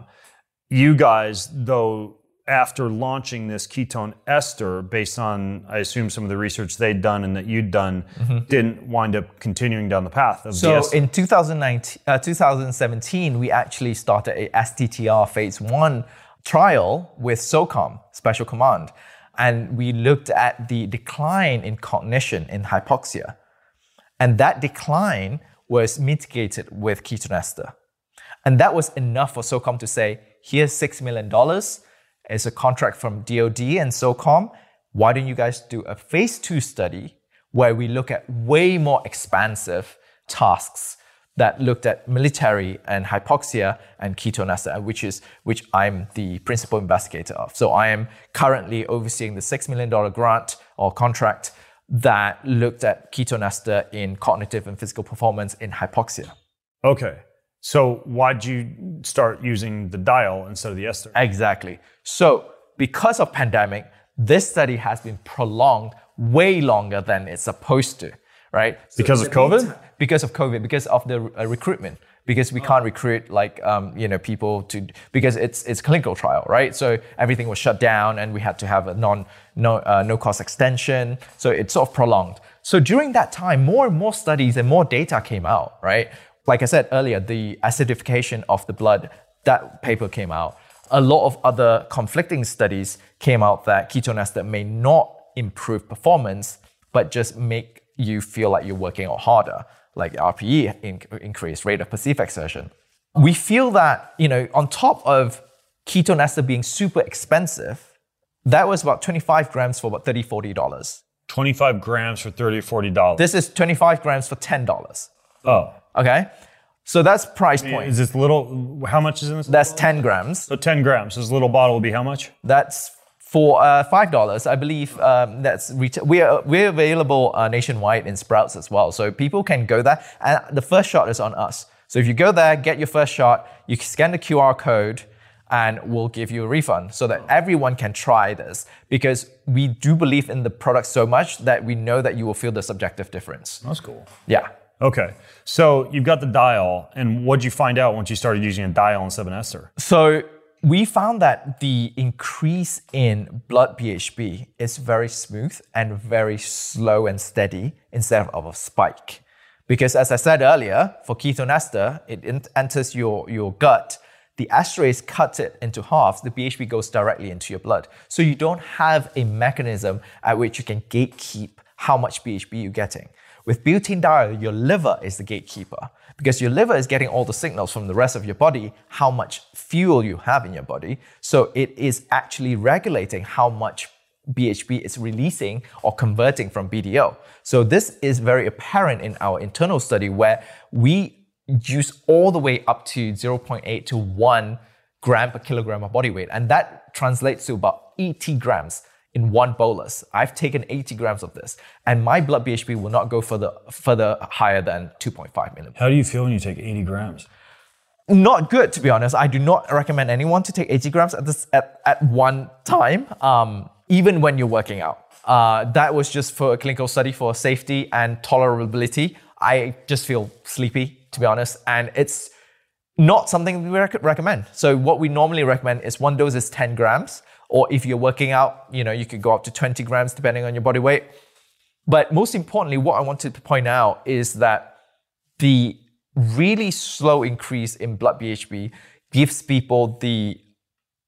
You guys, though, after launching this ketone ester, based on, I assume, some of the research they'd done and that you'd done, didn't wind up continuing down the path of the So ester. in 2019, uh, 2017, we actually started a STTR phase one trial with SOCOM, Special Command. And we looked at the decline in cognition in hypoxia. And that decline was mitigated with ketone ester. And that was enough for SOCOM to say, here's $6 million. It's a contract from DoD and SOCOM. Why don't you guys do a phase two study where we look at way more expansive tasks that looked at military and hypoxia and ketone ester, which is which I'm the principal investigator of. So I am currently overseeing the $6 million grant or contract that looked at ketone ester in cognitive and physical performance in hypoxia. okay. So why'd you start using the diol instead of the ester? Exactly. So, because of pandemic, this study has been prolonged way longer than it's supposed to, right? So Because of COVID? lead time- Because of COVID, because of the uh, recruitment, because we can't recruit like um, you know people to because it's it's clinical trial, right? So everything was shut down, and we had to have a non no uh, no cost extension. So it's sort of prolonged. So during that time, more and more studies and more data came out, right? Like I said earlier, the acidification of the blood that paper came out a lot of other conflicting studies came out that ketone ester may not improve performance, but just make you feel like you're working out harder, like RPE, in, increased rate of perceived exertion. We feel that, you know, on top of ketone ester being super expensive, that was about 25 grams for about 30 $40. 25 grams for 30 $40. This is 25 grams for $10. oh. Okay? So that's price point. Is this little, how much is in this? That's 10 grams. So 10 grams. This little bottle will be how much? That's for uh, five dollars. I believe um, that's retail. We are we're available uh, nationwide in Sprouts as well, so people can go there. And the first shot is on us. So if you go there, get your first shot, you scan the QR code, and we'll give you a refund so that everyone can try this. Because we do believe in the product so much that we know that you will feel the subjective difference. That's cool. Yeah. Okay. So you've got the diol, and what'd you find out once you started using a diol instead of an ester? So we found that the increase in blood BHB is very smooth and very slow and steady instead of a spike. Because as I said earlier, for ketone ester, it enters your, your gut. The esterase cuts it into half. The BHB goes directly into your blood. So you don't have a mechanism at which you can gatekeep how much BHB you're getting. With butanediol, your liver is the gatekeeper because your liver is getting all the signals from the rest of your body, how much fuel you have in your body. So it is actually regulating how much BHB is releasing or converting from BDO. So this is very apparent in our internal study where we use all the way up to 0.8 to 1 gram per kilogram of body weight. And that translates to about 80 grams in one bolus. I've taken 80 grams of this, and my blood BHB will not go further further higher than 2.5 millimeters. How do you feel when you take 80 grams? Not good, to be honest. I do not recommend anyone to take 80 grams at this at, at one time, um, even when you're working out. Uh, that was just for a clinical study for safety and tolerability. I just feel sleepy, to be honest, and it's not something we rec- recommend. So what we normally recommend is one dose is 10 grams. Or if you're working out, you know, you could go up to 20 grams depending on your body weight. But most importantly, what I wanted to point out is that the really slow increase in blood BHB gives people the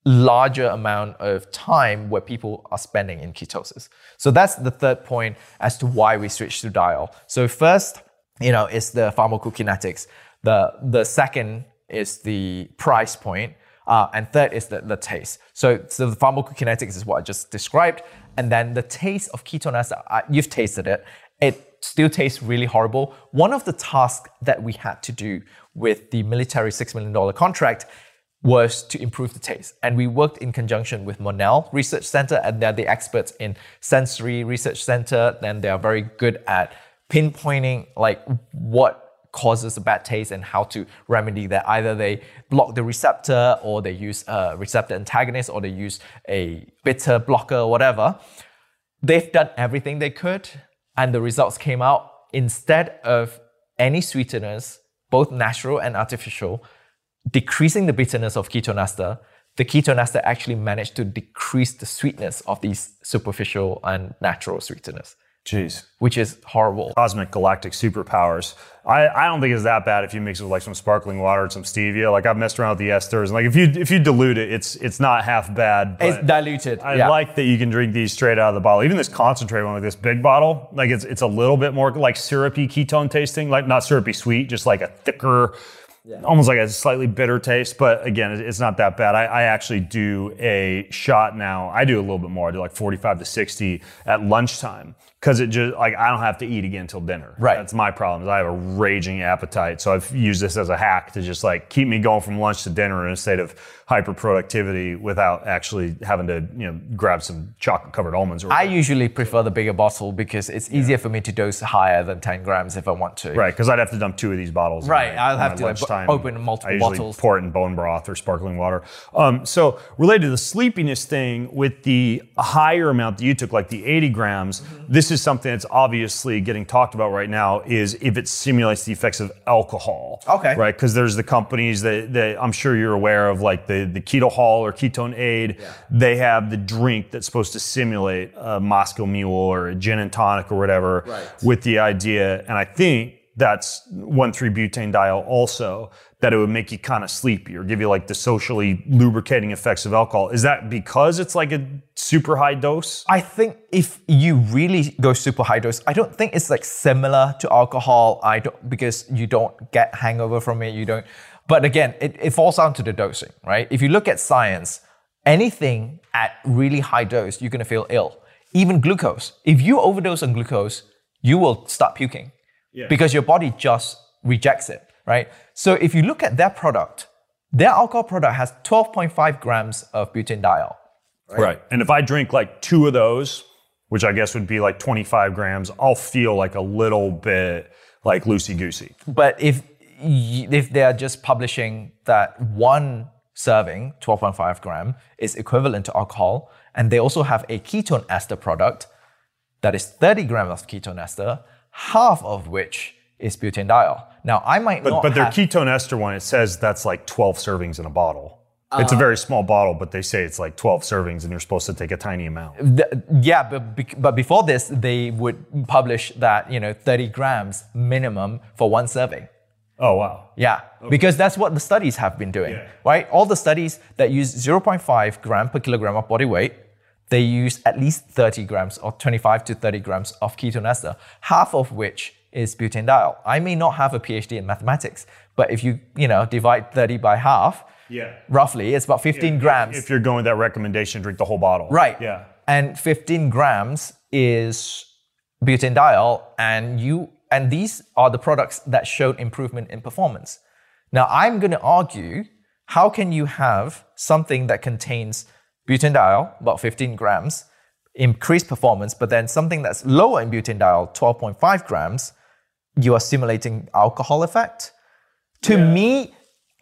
larger amount of time where people are spending in ketosis. So that's the third point as to why we switched to diol. So first, you know, is the pharmacokinetics. The the second is the price point. Uh, and third is the, the taste. So, so the pharmacokinetics is what I just described. And then the taste of ketone ester, uh, you've tasted it. It still tastes really horrible. One of the tasks that we had to do with the military $6 million contract was to improve the taste. And we worked in conjunction with Monell Research Center, and they're the experts in sensory research center. Then they are very good at pinpointing like what causes a bad taste and how to remedy that. Either they block the receptor or they use a receptor antagonist or they use a bitter blocker or whatever. They've done everything they could and the results came out instead of any sweeteners, both natural and artificial, decreasing the bitterness of ketone the ketone ester actually managed to decrease the sweetness of these superficial and natural sweeteners. Jeez. Which is horrible. Cosmic galactic superpowers. I, I don't think it's that bad if you mix it with like some sparkling water and some stevia. Like I've messed around with the esters, and like if you if you dilute it, it's it's not half bad. It's diluted. I yeah. like that you can drink these straight out of the bottle. Even this concentrate one, like this big bottle, like it's it's a little bit more like syrupy ketone tasting, like not syrupy sweet, just like a thicker. Yeah. Almost like a slightly bitter taste, but again, it's not that bad. I, I, actually do a shot now. I do a little bit more. I do like 45 to 60 at lunchtime because it just like I don't have to eat again until dinner. Right. That's my problem. Is I have a raging appetite, so I've used this as a hack to just like keep me going from lunch to dinner in a state of hyper productivity without actually having to you know grab some chocolate covered almonds. Or I usually prefer the bigger bottle because it's easier yeah. for me to dose higher than 10 grams if I want to. Right, because I'd have to dump two of these bottles. Right, my, I'll have to like, open multiple I bottles. Pour it in bone broth or sparkling water. Um, so related to the sleepiness thing with the higher amount that you took, like the 80 grams, mm-hmm. this is something that's obviously getting talked about right now. Is if it simulates the effects of alcohol. Okay. Right, because there's the companies that, that I'm sure you're aware of, like the the Ketohol or Ketone Aid. Yeah. They have the drink that's supposed to simulate a Moscow Mule or a gin and tonic or whatever, right. with the idea. And I think that's 1,3-butanediol also that it would make you kind of sleepy or give you like the socially lubricating effects of alcohol. Is that because it's like a super high dose? I think if you really go super high dose, I don't think it's like similar to alcohol. I don't because you don't get hangover from it. You don't. But again, it, it falls down to the dosing, right? If you look at science, anything at really high dose, you're gonna feel ill. Even glucose. If you overdose on glucose, you will start puking yeah. because your body just rejects it, right? So if you look at their product, their alcohol product has 12.5 grams of butanediol. Right? right. And if I drink like two of those, which I guess would be like 25 grams, I'll feel like a little bit like loosey goosey. But if if they are just publishing that one serving, 12.5 gram, is equivalent to alcohol, and they also have a ketone ester product that is 30 grams of ketone ester, half of which is butanediol. Now, I might but, not. But their have, ketone ester one, it says that's like 12 servings in a bottle. it's a uh, very small bottle, but they say it's like 12 servings and you're supposed to take a tiny amount. Yeah, but but before this, they would publish that you know 30 grams minimum for one serving. Oh, wow. Yeah, because that's what the studies have been doing, Yeah. right? All the studies that use 0.5 gram per kilogram of body weight, they use at least 30 grams or 25 to 30 grams of ketone ester, half of which is butanediol. I may not have a PhD in mathematics, but if you you know divide 30 by half, Yeah. roughly, it's about 15 grams. If you're going that recommendation, drink the whole bottle. Right. Yeah. And 15 grams is butanediol, and you and these are the products that showed improvement in performance. Now, I'm going to argue, how can you have something that contains butanediol, about 15 grams, increased performance, but then something that's lower in butanediol, 12.5 grams, you are simulating alcohol effect? To me,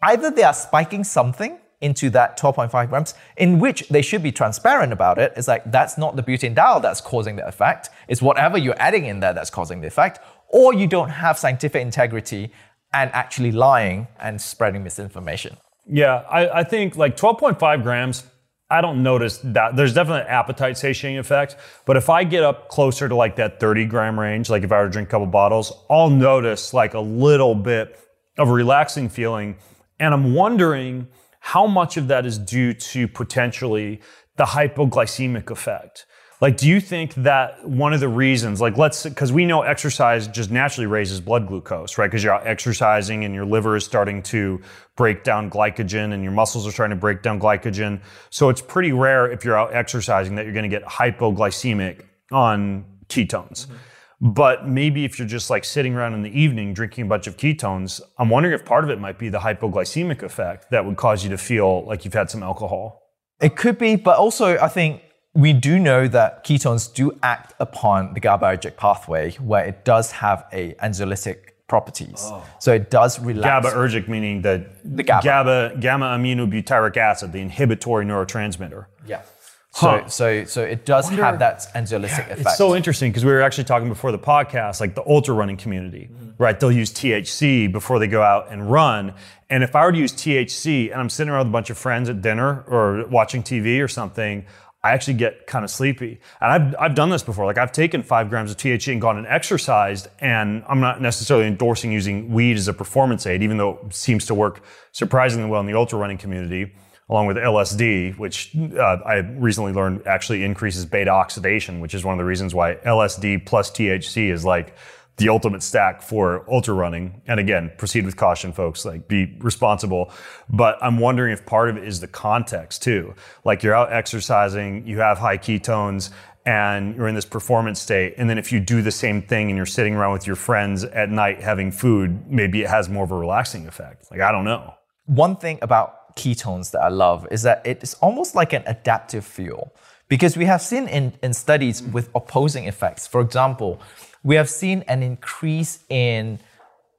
either they are spiking something into that 12.5 grams, in which they should be transparent about it. It's like that's not the butanediol that's causing the effect. It's whatever you're adding in there that's causing the effect. Or you don't have scientific integrity and actually lying and spreading misinformation. Yeah, I, I think like 12.5 grams, I don't notice that. There's definitely an appetite satiating effect. But if I get up closer to like that 30 gram range, like if I were to drink a couple bottles, I'll notice like a little bit of a relaxing feeling. And I'm wondering how much of that is due to potentially the hypoglycemic effect. Like, do you think that one of the reasons, like, let's, because we know exercise just naturally raises blood glucose, right? Because you're out exercising and your liver is starting to break down glycogen and your muscles are starting to break down glycogen. So it's pretty rare if you're out exercising that you're going to get hypoglycemic on ketones. Mm-hmm. But maybe if you're just like sitting around in the evening drinking a bunch of ketones, I'm wondering if part of it might be the hypoglycemic effect that would cause you to feel like you've had some alcohol. It could be, but also I think we do know that ketones do act upon the GABAergic pathway where it does have a anxiolytic properties. Oh. So it does relax. GABAergic meaning the, The GABA. GABA gamma aminobutyric acid, the inhibitory neurotransmitter. Yeah. So, Huh. so, so it does have that anxiolytic effect. It's so interesting because we were actually talking before the podcast, like the ultra running community, mm-hmm. right? They'll use THC before they go out and run. And if I were to use THC and I'm sitting around with a bunch of friends at dinner or watching TV or something, I actually get kind of sleepy. And I've, I've done this before. Like I've taken five grams of THC and gone and exercised, and I'm not necessarily endorsing using weed as a performance aid, even though it seems to work surprisingly well in the ultra running community along with LSD, which uh, I recently learned actually increases beta oxidation, which is one of the reasons why LSD plus THC is like the ultimate stack for ultra running. And again, proceed with caution, folks. Like, be responsible. But I'm wondering if part of it is the context too. Like, you're out exercising, you have high ketones, and you're in this performance state. And then if you do the same thing and you're sitting around with your friends at night having food, maybe it has more of a relaxing effect. Like, I don't know. one thing about ketones that I love is that it is almost like an adaptive fuel because we have seen in, in studies with opposing effects. For example, we have seen an increase in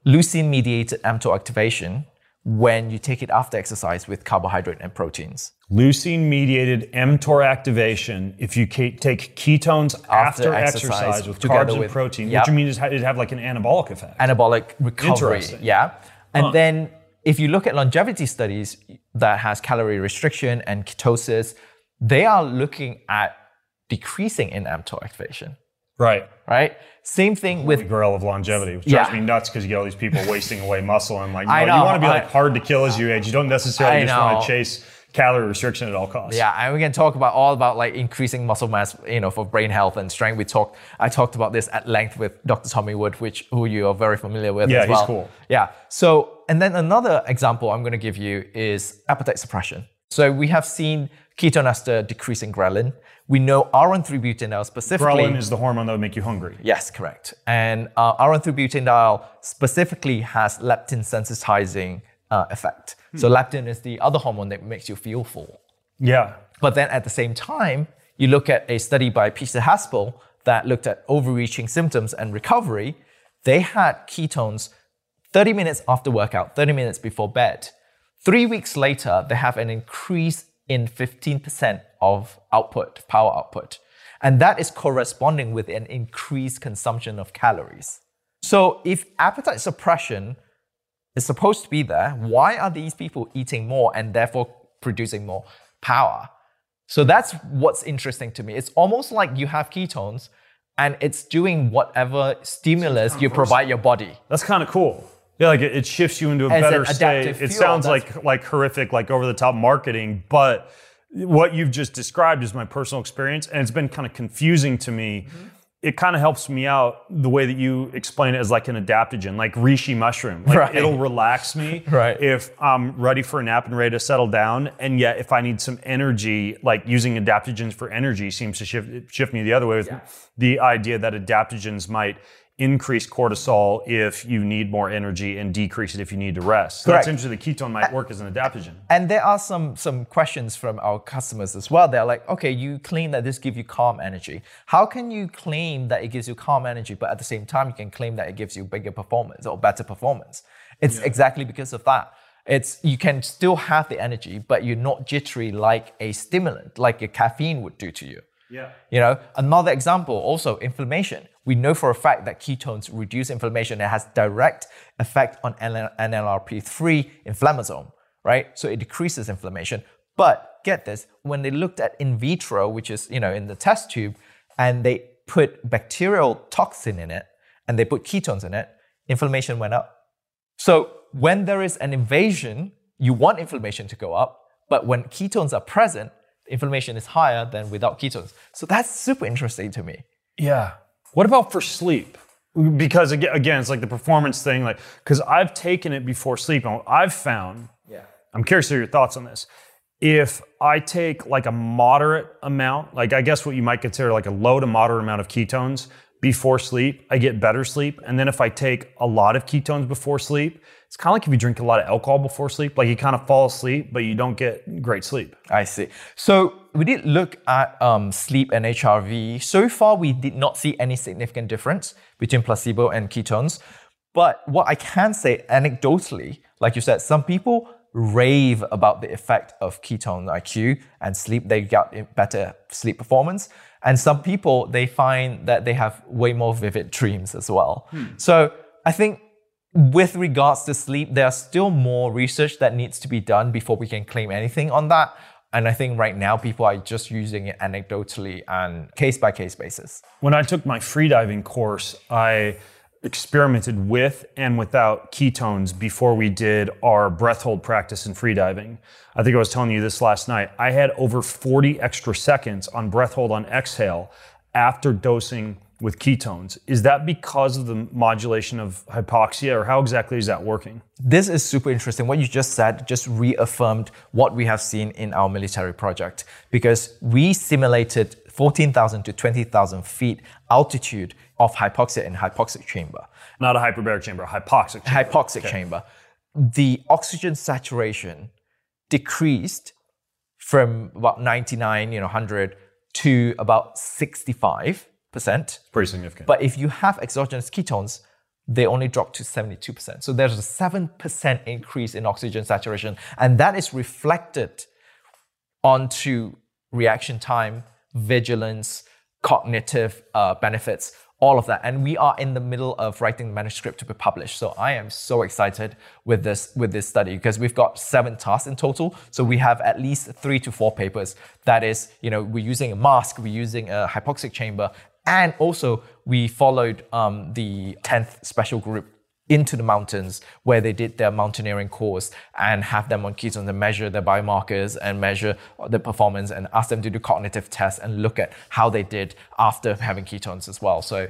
leucine mediated mTOR activation when you take it after exercise with carbohydrate and proteins. Leucine mediated mTOR activation if you take ketones after, After exercise, exercise, with carbs and with- protein, yep. which means it'd have like an anabolic effect. anabolic recovery. Yeah. And Huh. then if you look at longevity studies that has calorie restriction and ketosis, they are looking at decreasing in mTOR activation, right. right? Same thing with The grail of longevity, which Yeah. drives me nuts because you get all these people wasting away muscle and like, no, I you want to be like hard to kill as you age. You don't necessarily just want to chase calorie restriction at all costs. yeah, and we can talk about all about like increasing muscle mass, you know, for brain health and strength. We talked, I talked about this at length with Dr. Tommy Wood, which who you are very familiar with. Yeah, as he's cool. Yeah. So, and then another example I'm going to give you is appetite suppression. So we have seen ketone ester decreasing ghrelin. We know RN3 butanediol specifically. Ghrelin is the hormone that would make you hungry. Yes, correct. And uh, RN3 butanediol specifically has leptin sensitizing uh, effect. So Hmm. leptin is the other hormone that makes you feel full. Yeah. But then at the same time, you look at a study by Peter Hespel that looked at overreaching symptoms and recovery. They had ketones 30 minutes after workout, 30 minutes before bed. Three weeks later, they have an increase in 15% of output, power output. And that is corresponding with an increased consumption of calories. So if appetite suppression is supposed to be there, why are these people eating more and therefore producing more power. So that's what's interesting to me. It's almost like you have ketones and it's doing whatever stimulus you provide your body. That's kind of cool. Yeah, like it, it shifts you into a As better an state. adaptive It fuel, sounds that's- like like horrific, like over the top marketing, but what you've just described is my personal experience, and it's been kind of confusing to me. Mm-hmm. It kind of helps me out the way that you explain it as like an adaptogen, like reishi mushroom. Like Right. it'll relax me Right. if I'm ready for a nap and ready to settle down. And yet, if I need some energy, like using adaptogens for energy seems to shift shift me the other way. With the idea that adaptogens might increase cortisol if you need more energy and decrease it if you need to rest. So that's interesting. The ketone might work as an adaptogen. And there are some some questions from our customers as well. They're like, okay, you claim that this gives you calm energy. How can you claim that it gives you calm energy, but at the same time you can claim that it gives you bigger performance or better performance? It's exactly because of that. It's you can still have the energy, but you're not jittery like a stimulant, like a caffeine would do to you. Yeah. You know, another example also inflammation. We know for a fact that ketones reduce inflammation. It has direct effect on NLRP3 inflammasome, right? So it decreases inflammation. But get this, when they looked at in vitro, which is, you know, in the test tube, and they put bacterial toxin in it and they put ketones in it, inflammation went up. So when there is an invasion, you want inflammation to go up, but when ketones are present, inflammation is higher than without ketones. So that's super interesting to me. Yeah. What about for sleep? Because aga- again, it's like the performance thing. Like, because I've taken it before sleep, and I've found. Yeah. I'm curious to hear your thoughts on this. If I take like a moderate amount, like I guess what you might consider like a low to moderate amount of ketones before sleep, I get better sleep. And then if I take a lot of ketones before sleep, it's kind of like if you drink a lot of alcohol before sleep, like you kind of fall asleep, but you don't get great sleep. I see. So we did look at um, sleep and HRV. So far, we did not see any significant difference between placebo and ketones. But what I can say anecdotally, like you said, some people rave about the effect of ketone IQ and sleep. They got better sleep performance. And some people, they find that they have way more vivid dreams as well. Hmm. So I think with regards to sleep, there's still more research that needs to be done before we can claim anything on that. And I think right now people are just using it anecdotally and case by case basis. When I took my freediving course, I experimented with and without ketones before we did our breath hold practice in freediving. I think I was telling you this last night. I had over 40 extra seconds on breath hold on exhale after dosing with ketones. Is that because of the modulation of hypoxia or how exactly is that working? This is super interesting. What you just said just reaffirmed what we have seen in our military project because we simulated 14,000 to 20,000 feet altitude of hypoxia in hypoxic chamber. Not a hyperbaric chamber, a hypoxic chamber. hypoxic chamber, the oxygen saturation decreased from about 99, you know, 100 to about 65%. Pretty significant. But if you have exogenous ketones, they only drop to 72%. So there's a 7% increase in oxygen saturation. And that is reflected onto reaction time, vigilance, cognitive uh, benefits, all of that. And we are in the middle of writing the manuscript to be published. So I am so excited with this with this study because we've got seven tasks in total. So we have at least three to four papers. That is, you know, we're using a mask, we're using a hypoxic chamber, and also we followed um, the 10th special group into the mountains where they did their mountaineering course and have them on ketones and measure their biomarkers and measure the performance and ask them to do cognitive tests and look at how they did after having ketones as well. So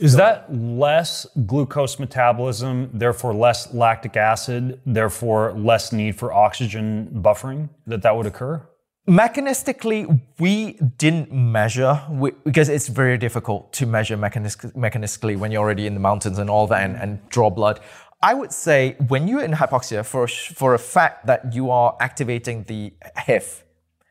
Is that less glucose metabolism, therefore less lactic acid, therefore less need for oxygen buffering that that would occur? Mechanistically, we didn't measure we, because it's very difficult to measure mechanis- mechanistically when you're already in the mountains and all that and, and draw blood. I would say when you're in hypoxia, for, for a fact that you are activating the HIF,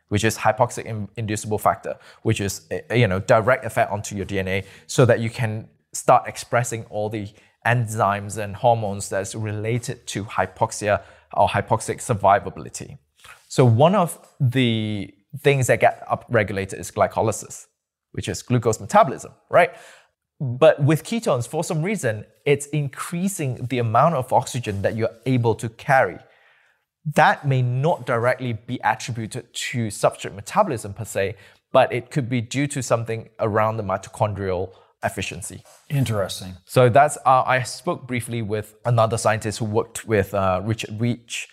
which is hypoxic in- inducible factor, which is a, you know direct effect onto your DNA, so that you can start expressing all the enzymes and hormones that's related to hypoxia or hypoxic survivability. So one of the things that get upregulated is glycolysis, which is glucose metabolism, right? But with ketones, for some reason, it's increasing the amount of oxygen that you're able to carry. that may not directly be attributed to substrate metabolism per se, but it could be due to something around the mitochondrial efficiency. Interesting. So that's uh, I spoke briefly with another scientist who worked with uh, Richard Veech,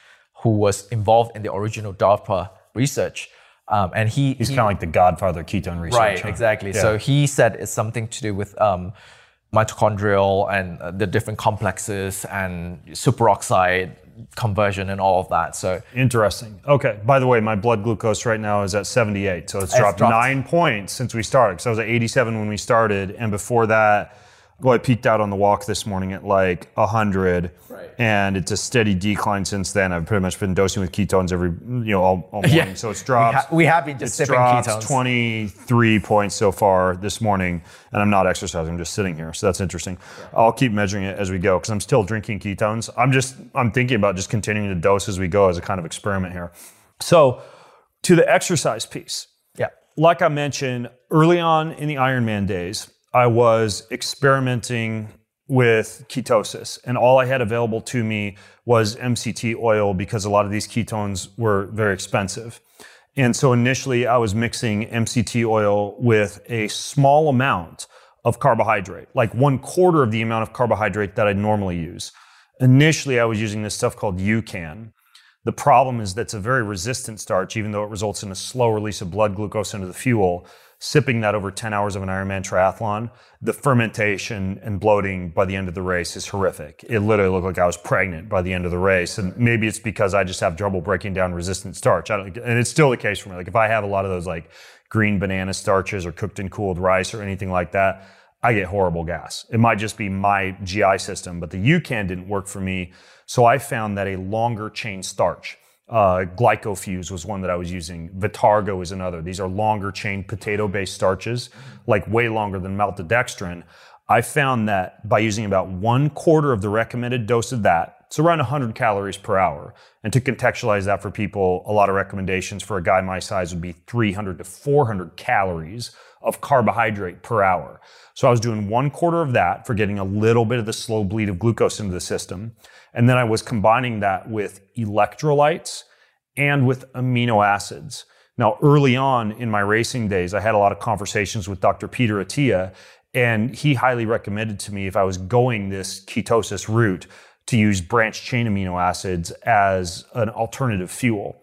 who was involved in the original DARPA research, um, and he he's he, kind of like the godfather of ketone research. right huh? exactly. Yeah. So he said it's something to do with um, mitochondrial and uh, the different complexes and superoxide conversion and all of that. So Interesting. Okay. By the way, my blood glucose right now is at 78, so it's, It's dropped, dropped. nine points since we started. Because I was at 87 when we started, and before that, well, I peaked out on the walk this morning at like 100, Right. and it's a steady decline since then. I've pretty much been dosing with ketones every, you know, all, all morning. So it's dropped. we, ha- we have been just It's sipping dropped ketones. 23 points so far this morning, and I'm not exercising. I'm just sitting here, so that's interesting. I'll keep measuring it as we go because I'm still drinking ketones. I'm just I'm thinking about just continuing to dose as we go as a kind of experiment here. So, to the exercise piece, Yeah. like I mentioned early on in the Ironman days, I was experimenting with ketosis, and all I had available to me was MCT oil because a lot of these ketones were very expensive. And so initially, I was mixing MCT oil with a small amount of carbohydrate, like one quarter of the amount of carbohydrate that I'd normally use. Initially, I was using this stuff called UCAN. The problem is that it's a very resistant starch, even though it results in a slow release of blood glucose into the fuel. Sipping that over 10 hours of an Ironman triathlon, the fermentation and bloating by the end of the race is horrific. It literally looked like I was pregnant by the end of the race. And maybe it's because I just have trouble breaking down resistant starch. I don't, and it's still the case for me. Like if I have a lot of those like green banana starches or cooked and cooled rice or anything like that, I get horrible gas. It might just be my GI system, but the UCAN didn't work for me. So I found that a longer chain starch, uh, Glycofuse was one that I was using. Vitargo is another. These are longer chain potato based starches, like way longer than maltodextrin. I found that by using about one quarter of the recommended dose of that, it's around 100 calories per hour. And to contextualize that for people, a lot of recommendations for a guy my size would be 300 to 400 calories of carbohydrate per hour. So I was doing one quarter of that for getting a little bit of the slow bleed of glucose into the system. And then I was combining that with electrolytes and with amino acids. Now, early on in my racing days, I had a lot of conversations with Dr. Peter Attia, and he highly recommended to me if I was going this ketosis route to use branched chain amino acids as an alternative fuel.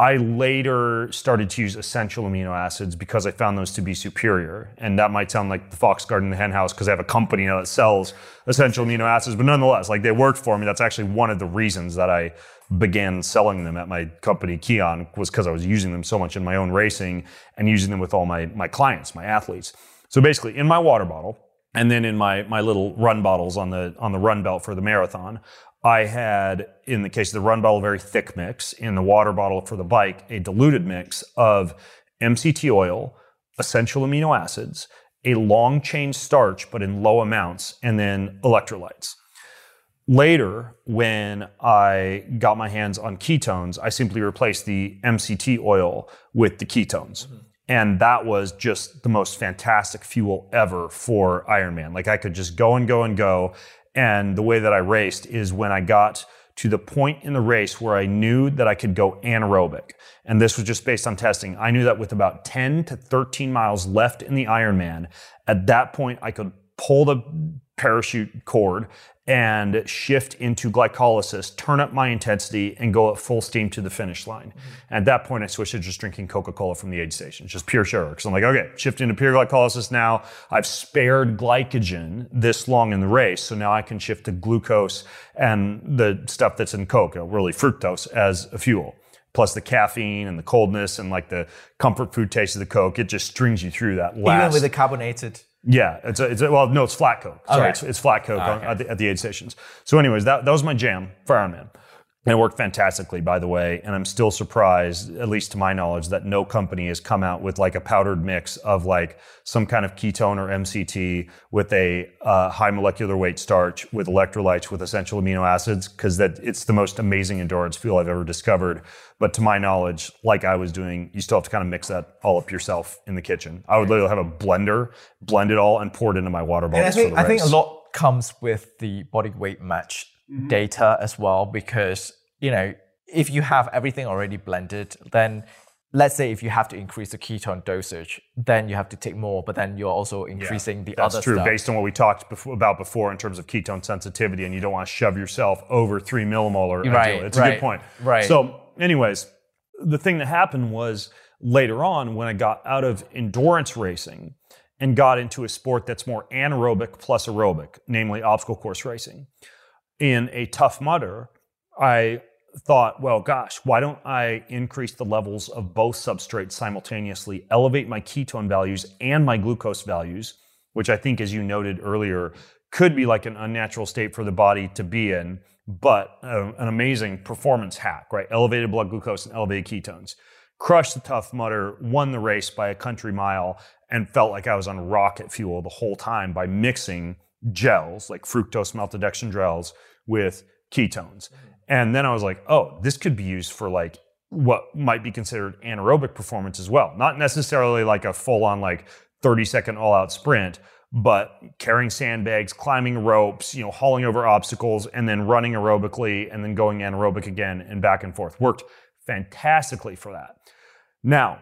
I later started to use essential amino acids because I found those to be superior. And that might sound like the Fox Garden the Hen House because I have a company now that sells essential amino acids, but nonetheless, like they worked for me. That's actually one of the reasons that I began selling them at my company Kion was because I was using them so much in my own racing and using them with all my my clients, my athletes. So basically, in my water bottle, and then in my my little run bottles on the on the run belt for the marathon, I had in the case of the run bottle a very thick mix. In the water bottle for the bike, a diluted mix of MCT oil, essential amino acids, a long chain starch but in low amounts, and then electrolytes. Later, when I got my hands on ketones, I simply replaced the MCT oil with the ketones. Mm-hmm. And that was just the most fantastic fuel ever for Ironman. Like I could just go and go and go. And the way that I raced is when I got to the point in the race where I knew that I could go anaerobic. And this was just based on testing. I knew that with about 10 to 13 miles left in the Ironman, at that point I could pull the parachute cord and shift into glycolysis, turn up my intensity, and go at full steam to the finish line. And at that point, I switched to just drinking Coca Cola from the aid station, just pure sugar. Because I'm like, okay, shift into pure glycolysis now. I've spared glycogen this long in the race, so now I can shift to glucose and the stuff that's in know, really fructose, as a fuel. Plus the caffeine and the coldness and like the comfort food taste of the Coke, it just strings you through that last. Even with the carbonated. Yeah, it's a, it's a, well, no, it's flat Coke. Sorry, it's, it's flat Coke oh, on, at, the, at the aid stations. So, anyways, that, that was my jam for Ironman. And it worked fantastically, by the way. And I'm still surprised, at least to my knowledge, that no company has come out with like a powdered mix of like some kind of ketone or MCT with a uh, high molecular weight starch with electrolytes with essential amino acids, because that it's the most amazing endurance fuel I've ever discovered. But to my knowledge, like I was doing, you still have to kind of mix that all up yourself in the kitchen. I would literally have a blender, blend it all, and pour it into my water And I think for the I think a lot comes with the body weight match Mm-hmm. data as well because you know if you have everything already blended, then let's say if you have to increase the ketone dosage, then you have to take more, but then you're also increasing the That's other true, stuff. based on what we talked before, about before in terms of ketone sensitivity, and you don't want to shove yourself over three millimolar. Right, ideally. It's a good point. right. So, anyways, the thing that happened was later on when I got out of endurance racing and got into a sport that's more anaerobic plus aerobic, namely obstacle course racing. In a tough mudder, I thought, well, gosh, why don't I increase the levels of both substrates simultaneously, elevate my ketone values and my glucose values, which I think, as you noted earlier, could be like an unnatural state for the body to be in, but uh, an amazing performance hack, right? Elevated blood glucose and elevated ketones. Crushed the tough mudder, won the race by a country mile, and felt like I was on rocket fuel the whole time by mixing gels, like fructose maltodextrin gels, with ketones. Mm-hmm. And then I was like, oh, this could be used for like what might be considered anaerobic performance as well. Not necessarily like a full on like 30 second all out sprint, but carrying sandbags, climbing ropes, you know, hauling over obstacles and then running aerobically and then going anaerobic again and back and forth. Worked fantastically for that. Now,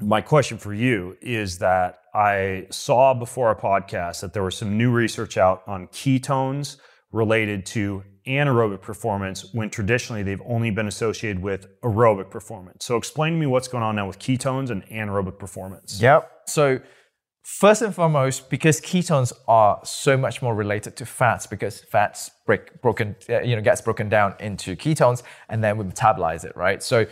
my question for you is that I saw before our podcast that there was some new research out on ketones related to anaerobic performance when traditionally they've only been associated with aerobic performance. So explain to me what's going on now with ketones and anaerobic performance. Yep. So first and foremost, because ketones are so much more related to fats, because fats break broken, uh, you know, gets broken down into ketones, and then we metabolize it, right? So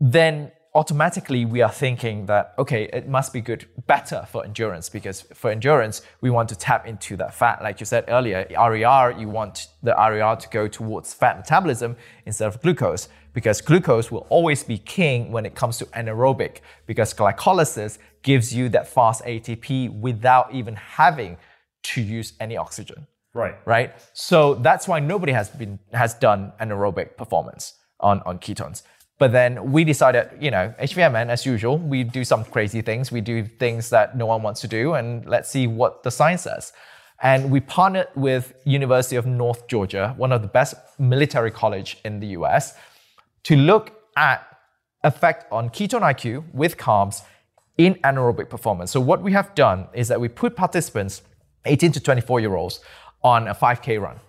then automatically we are thinking that okay it must be good better for endurance because for endurance we want to tap into that fat like you said earlier RER you want the RER to go towards fat metabolism instead of glucose because glucose will always be king when it comes to anaerobic because glycolysis gives you that fast ATP without even having to use any oxygen Right. right? So that's why nobody has been has done anaerobic performance on, on ketones. But then we decided, you know, HVMN as usual, we do some crazy things. We do things that no one wants to do, and let's see what the science says. And we partnered with University of North Georgia, one of the best military college in the US, to look at effect on ketone IQ with carbs in anaerobic performance. So what we have done is that we put participants, 18 to 24 year olds, on a 5K run.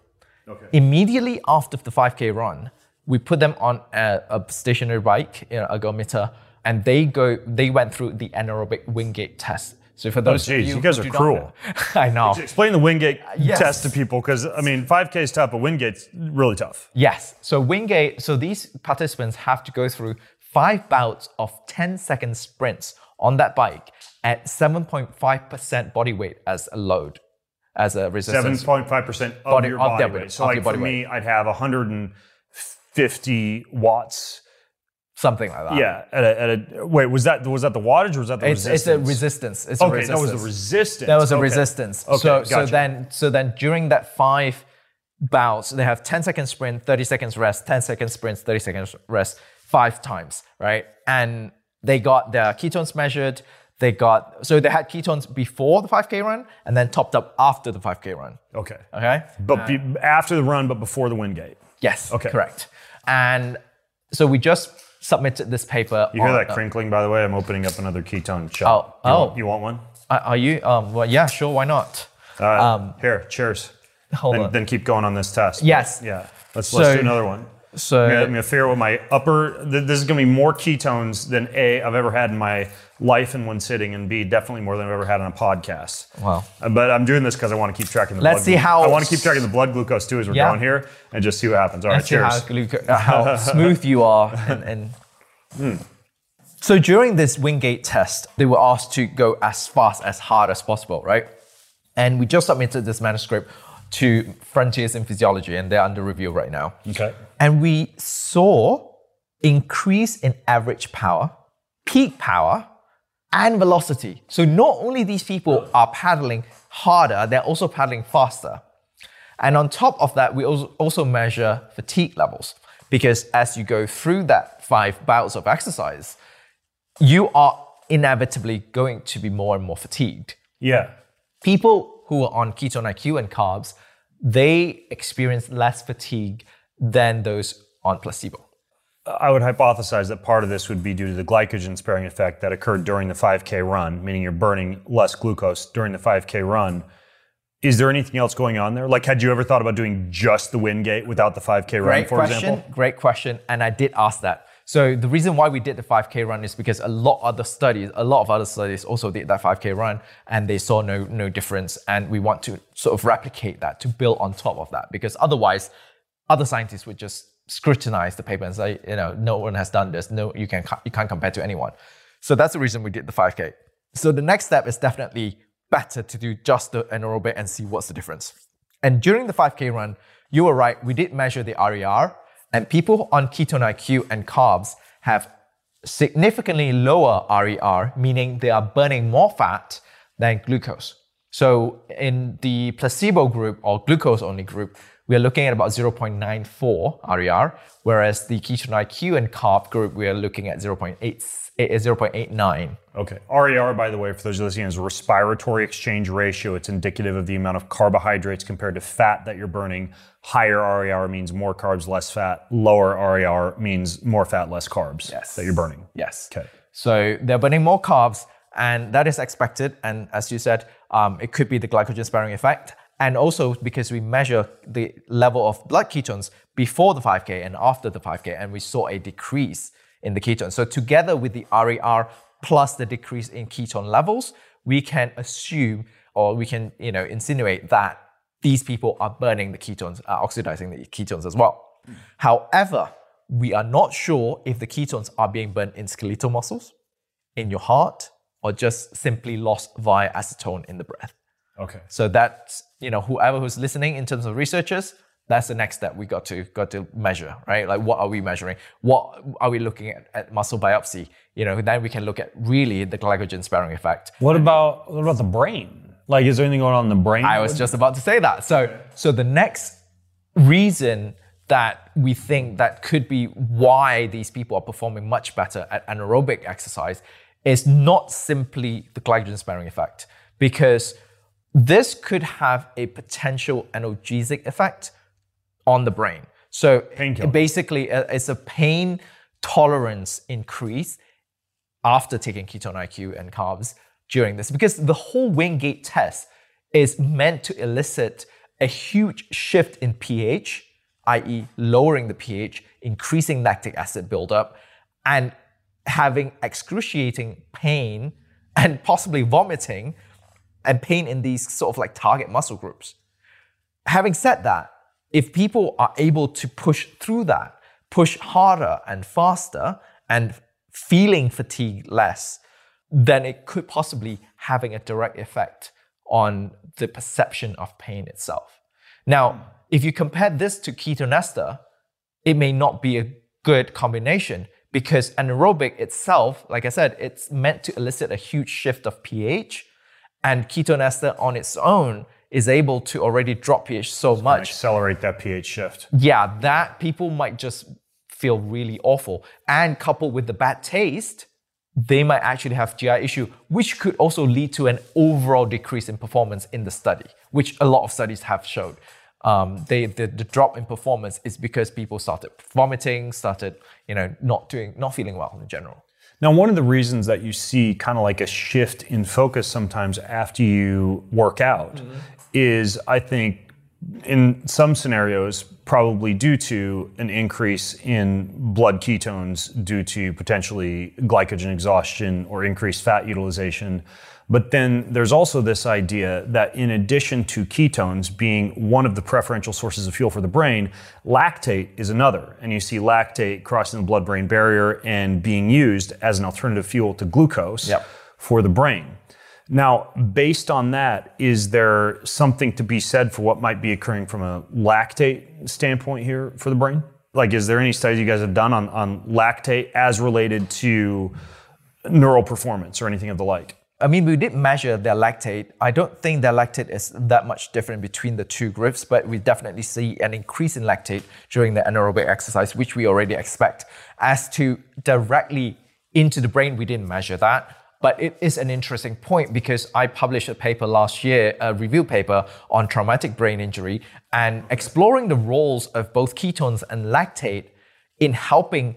Okay. Immediately after the 5K run, we put them on a, a stationary bike, you know, ergometer, and they go. They went through the anaerobic Wingate test. So for oh, those, of Oh, geez, you, you guys are cruel. know- I know. Explain the Wingate uh, yes. test to people because I mean, 5K is tough, but Wingate's really tough. Yes. So Wingate. So these participants have to go through five bouts of 10 second sprints on that bike at 7.5% body weight as a load, as a resistance. 7.5% of Body- your body their- weight. So of like for body me, I'd have 150 watts. Something like that. Yeah. At a, at a, wait, was that was that the wattage or was that the It's, resistance? it's a resistance. It's a Okay, resistance. that was the resistance. There was a Okay. resistance. Okay, so so then so then during that five bouts, they have 10 seconds sprint, 30 seconds rest, 10 seconds sprints, 30 seconds rest, five times, right? And they got their ketones measured. They got so they had ketones before the 5K run and then topped up after the 5K run. Okay. Okay. But be, after the run, but before the Wingate. Yes. Okay. Correct. And so we just submitted this paper. You hear on- that crinkling, by the way? I'm opening up another ketone shot. Oh, You oh. Want, you want one? Are are you? Um. Well, yeah. Sure. Why not? All right. Here, cheers. Hold Then, on. then keep going on this test. Yes. Yeah. Let's, So- let's do another one. So I'm gonna, I'm gonna figure out what my upper. th- This is gonna be more ketones than a I've ever had in my life in one sitting, and b definitely more than I've ever had on a podcast. Wow. Uh, But I'm doing this because I want to keep tracking the. Let's blood see glu- how- I want to keep tracking the blood glucose too as we're Yeah. going here, and just see what happens. All right, Let's see cheers. how, gluco- uh, how smooth you are. And, and So during this Wingate test, they were asked to go as fast, as hard as possible, right? And we just submitted this manuscript to Frontiers in Physiology, and they're under review right now. Okay. And we saw increase in average power, peak power, and velocity. So not only these people are paddling harder, they're also paddling faster. And on top of that, we also measure fatigue levels because as you go through that five bouts of exercise, you are inevitably going to be more and more fatigued. Yeah. People who are on ketone IQ and carbs, they experience less fatigue than those on placebo. I would hypothesize that part of this would be due to the glycogen sparing effect that occurred during the 5K run, meaning you're burning less glucose during the 5K run. Is there anything else going on there? Like, had you ever thought about doing just the Wingate without the 5K run, Great for question. example? Great question. And I did ask that. So the reason why we did the 5K run is because a lot of other studies, a lot of other studies also did that 5K run and they saw no no difference. And we want to sort of replicate that to build on top of that because otherwise, other scientists would just scrutinize the paper and say, you know, no one has done this. No, you can you can't compare to anyone. So that's the reason we did the 5K. So the next step is definitely better to do just the anaerobic and see what's the difference. And during the 5K run, you were right, we did measure the RER, and people on ketone IQ and carbs have significantly lower RER, meaning they are burning more fat than glucose. So in the placebo group or glucose only group, we are looking at about 0.94 RER, whereas the ketone IQ and carb group, we are looking at 0.8, 0.89. Okay. RER, by the way, for those listening, is respiratory exchange ratio. It's indicative of the amount of carbohydrates compared to fat that you're burning. Higher RER means more carbs, less fat. Lower RER means more fat, less carbs Yes. that you're burning. Yes. Okay. So they're burning more carbs, and that is expected. And as you said, um, it could be the glycogen sparing effect. And also because we measure the level of blood ketones before the 5K and after the 5K, and we saw a decrease in the ketone. So together with the RER plus the decrease in ketone levels, we can assume or we can, you know, insinuate that these people are burning the ketones, are oxidizing the ketones as well. However, we are not sure if the ketones are being burned in skeletal muscles, in your heart, or just simply lost via acetone in the breath. Okay. So that's you know whoever who's listening in terms of researchers, that's the next step we got to got to measure, right? Like what are we measuring? What are we looking at at muscle biopsy? You know, then we can look at really the glycogen sparing effect. What about what about the brain? Like, is there anything going on in the brain? I was just about to say that. So, so the next reason that we think that could be why these people are performing much better at anaerobic exercise is not simply the glycogen sparing effect, because this could have a potential analgesic effect on the brain. So basically, uh, it's a pain tolerance increase after taking ketone IQ and carbs during this because the whole Wingate test is meant to elicit a huge shift in pH, i.e., lowering the pH, increasing lactic acid buildup, and having excruciating pain and possibly vomiting and pain in these sort of like target muscle groups. Having said that, if people are able to push through that, push harder and faster, and feeling fatigue less, then it could possibly having a direct effect on the perception of pain itself. Now, if you compare this to ketonester, it may not be a good combination because anaerobic itself, like I said, it's meant to elicit a huge shift of pH, and ketonester on its own is able to already drop pH so much accelerate that pH shift. yeah, that people might just feel really awful. And coupled with the bad taste, they might actually have GI issue, which could also lead to an overall decrease in performance in the study, which a lot of studies have showed. Um, they, the, the drop in performance is because people started vomiting, started, you know, not doing, not feeling well in general. Now, one of the reasons that you see kind of like a shift in focus sometimes after you work out is, I think, in some scenarios, probably due to an increase in blood ketones due to potentially glycogen exhaustion or increased fat utilization. But then there's also this idea that in addition to ketones being one of the preferential sources of fuel for the brain, lactate is another. And you see lactate crossing the blood brain barrier and being used as an alternative fuel to glucose Yep. for the brain. Now, based on that, is there something to be said for what might be occurring from a lactate standpoint here for the brain? Like, is there any studies you guys have done on, on lactate as related to neural performance or anything of the like? I mean, we did measure their lactate. I don't think their lactate is that much different between the two groups, but we definitely see an increase in lactate during the anaerobic exercise, which we already expect. As to directly into the brain, we didn't measure that. But it is an interesting point because I published a paper last year, a review paper on traumatic brain injury, and exploring the roles of both ketones and lactate in helping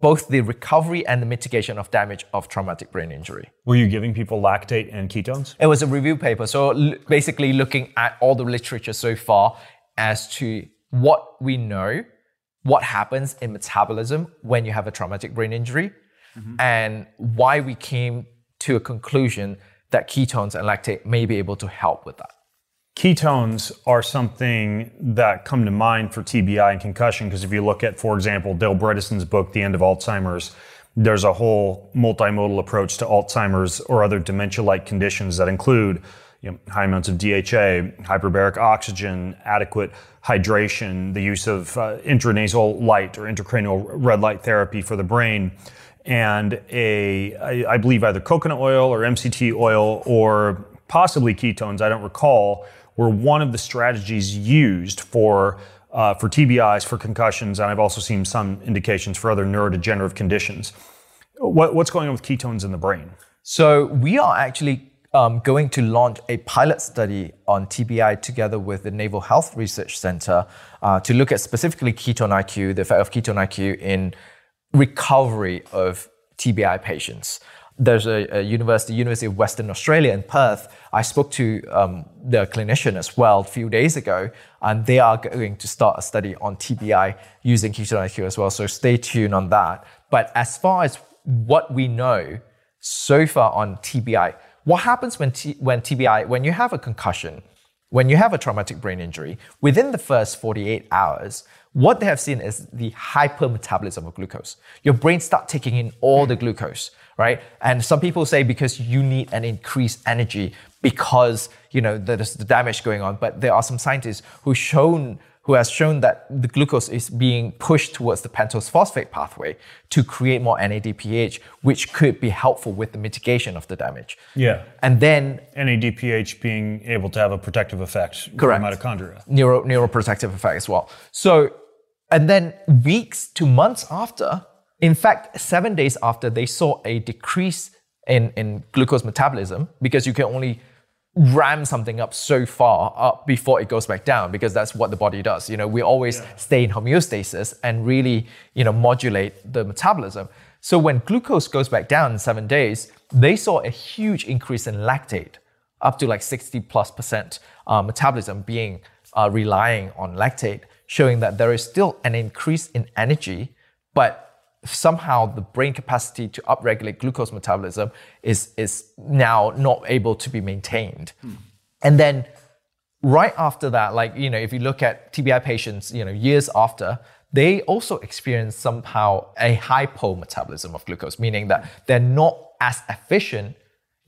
both the recovery and the mitigation of damage of traumatic brain injury. Were you giving people lactate and ketones? It was a review paper. So l- basically looking at all the literature so far as to what we know, what happens in metabolism when you have a traumatic brain injury, mm-hmm. and why we came to a conclusion that ketones and lactate may be able to help with that. Ketones are something that come to mind for TBI and concussion because if you look at, for example, Dale Bredesen's book, The End of Alzheimer's, there's a whole multimodal approach to Alzheimer's or other dementia like conditions that include you know, high amounts of DHA, hyperbaric oxygen, adequate hydration, the use of uh, intranasal light or intracranial red light therapy for the brain, and a, I, I believe either coconut oil or MCT oil or possibly ketones, I don't recall, were one of the strategies used for uh, for TBIs, for concussions, and I've also seen some indications for other neurodegenerative conditions. What, what's going on with ketones in the brain? So we are actually um, going to launch a pilot study on TBI together with the Naval Health Research Center uh, to look at specifically ketone IQ, the effect of ketone IQ in recovery of TBI patients there's a, a, university, University of Western Australia in Perth. I spoke to um, the clinician as well a few days ago, and they are going to start a study on TBI using ketone IQ as well. So stay tuned on that. But as far as what we know so far on TBI, what happens when, T, when TBI, when you have a concussion, when you have a traumatic brain injury, within the first 48 hours, what they have seen is the hypermetabolism of glucose. Your brain start taking in all the glucose right? And some people say because you need an increased energy because you know there's the damage going on. But there are some scientists who shown who has shown that the glucose is being pushed towards the pentose phosphate pathway to create more NADPH, which could be helpful with the mitigation of the damage. Yeah. And then NADPH being able to have a protective effect correct. on mitochondria. Neuro neuroprotective effect as well. So and then weeks to months after, in fact, seven days after, they saw a decrease in, in glucose metabolism because you can only ram something up so far up before it goes back down because that's what the body does. You know, we always yeah. stay in homeostasis and really, you know, modulate the metabolism. So when glucose goes back down in seven days, they saw a huge increase in lactate, up to like 60 plus percent uh, metabolism being uh, relying on lactate, showing that there is still an increase in energy, but somehow the brain capacity to upregulate glucose metabolism is, is now not able to be maintained. Hmm. And then right after that, like, you know, if you look at TBI patients, you know, years after, they also experience somehow a hypometabolism of glucose, meaning that they're not as efficient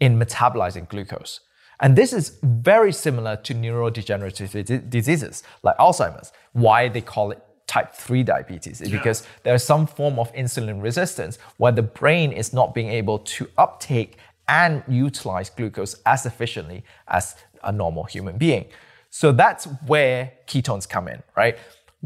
in metabolizing glucose. And this is very similar to neurodegenerative diseases like Alzheimer's, why they call it type 3 diabetes is because there's some form of insulin resistance where the brain is not being able to uptake and utilize glucose as efficiently as a normal human being. So that's where ketones come in, right?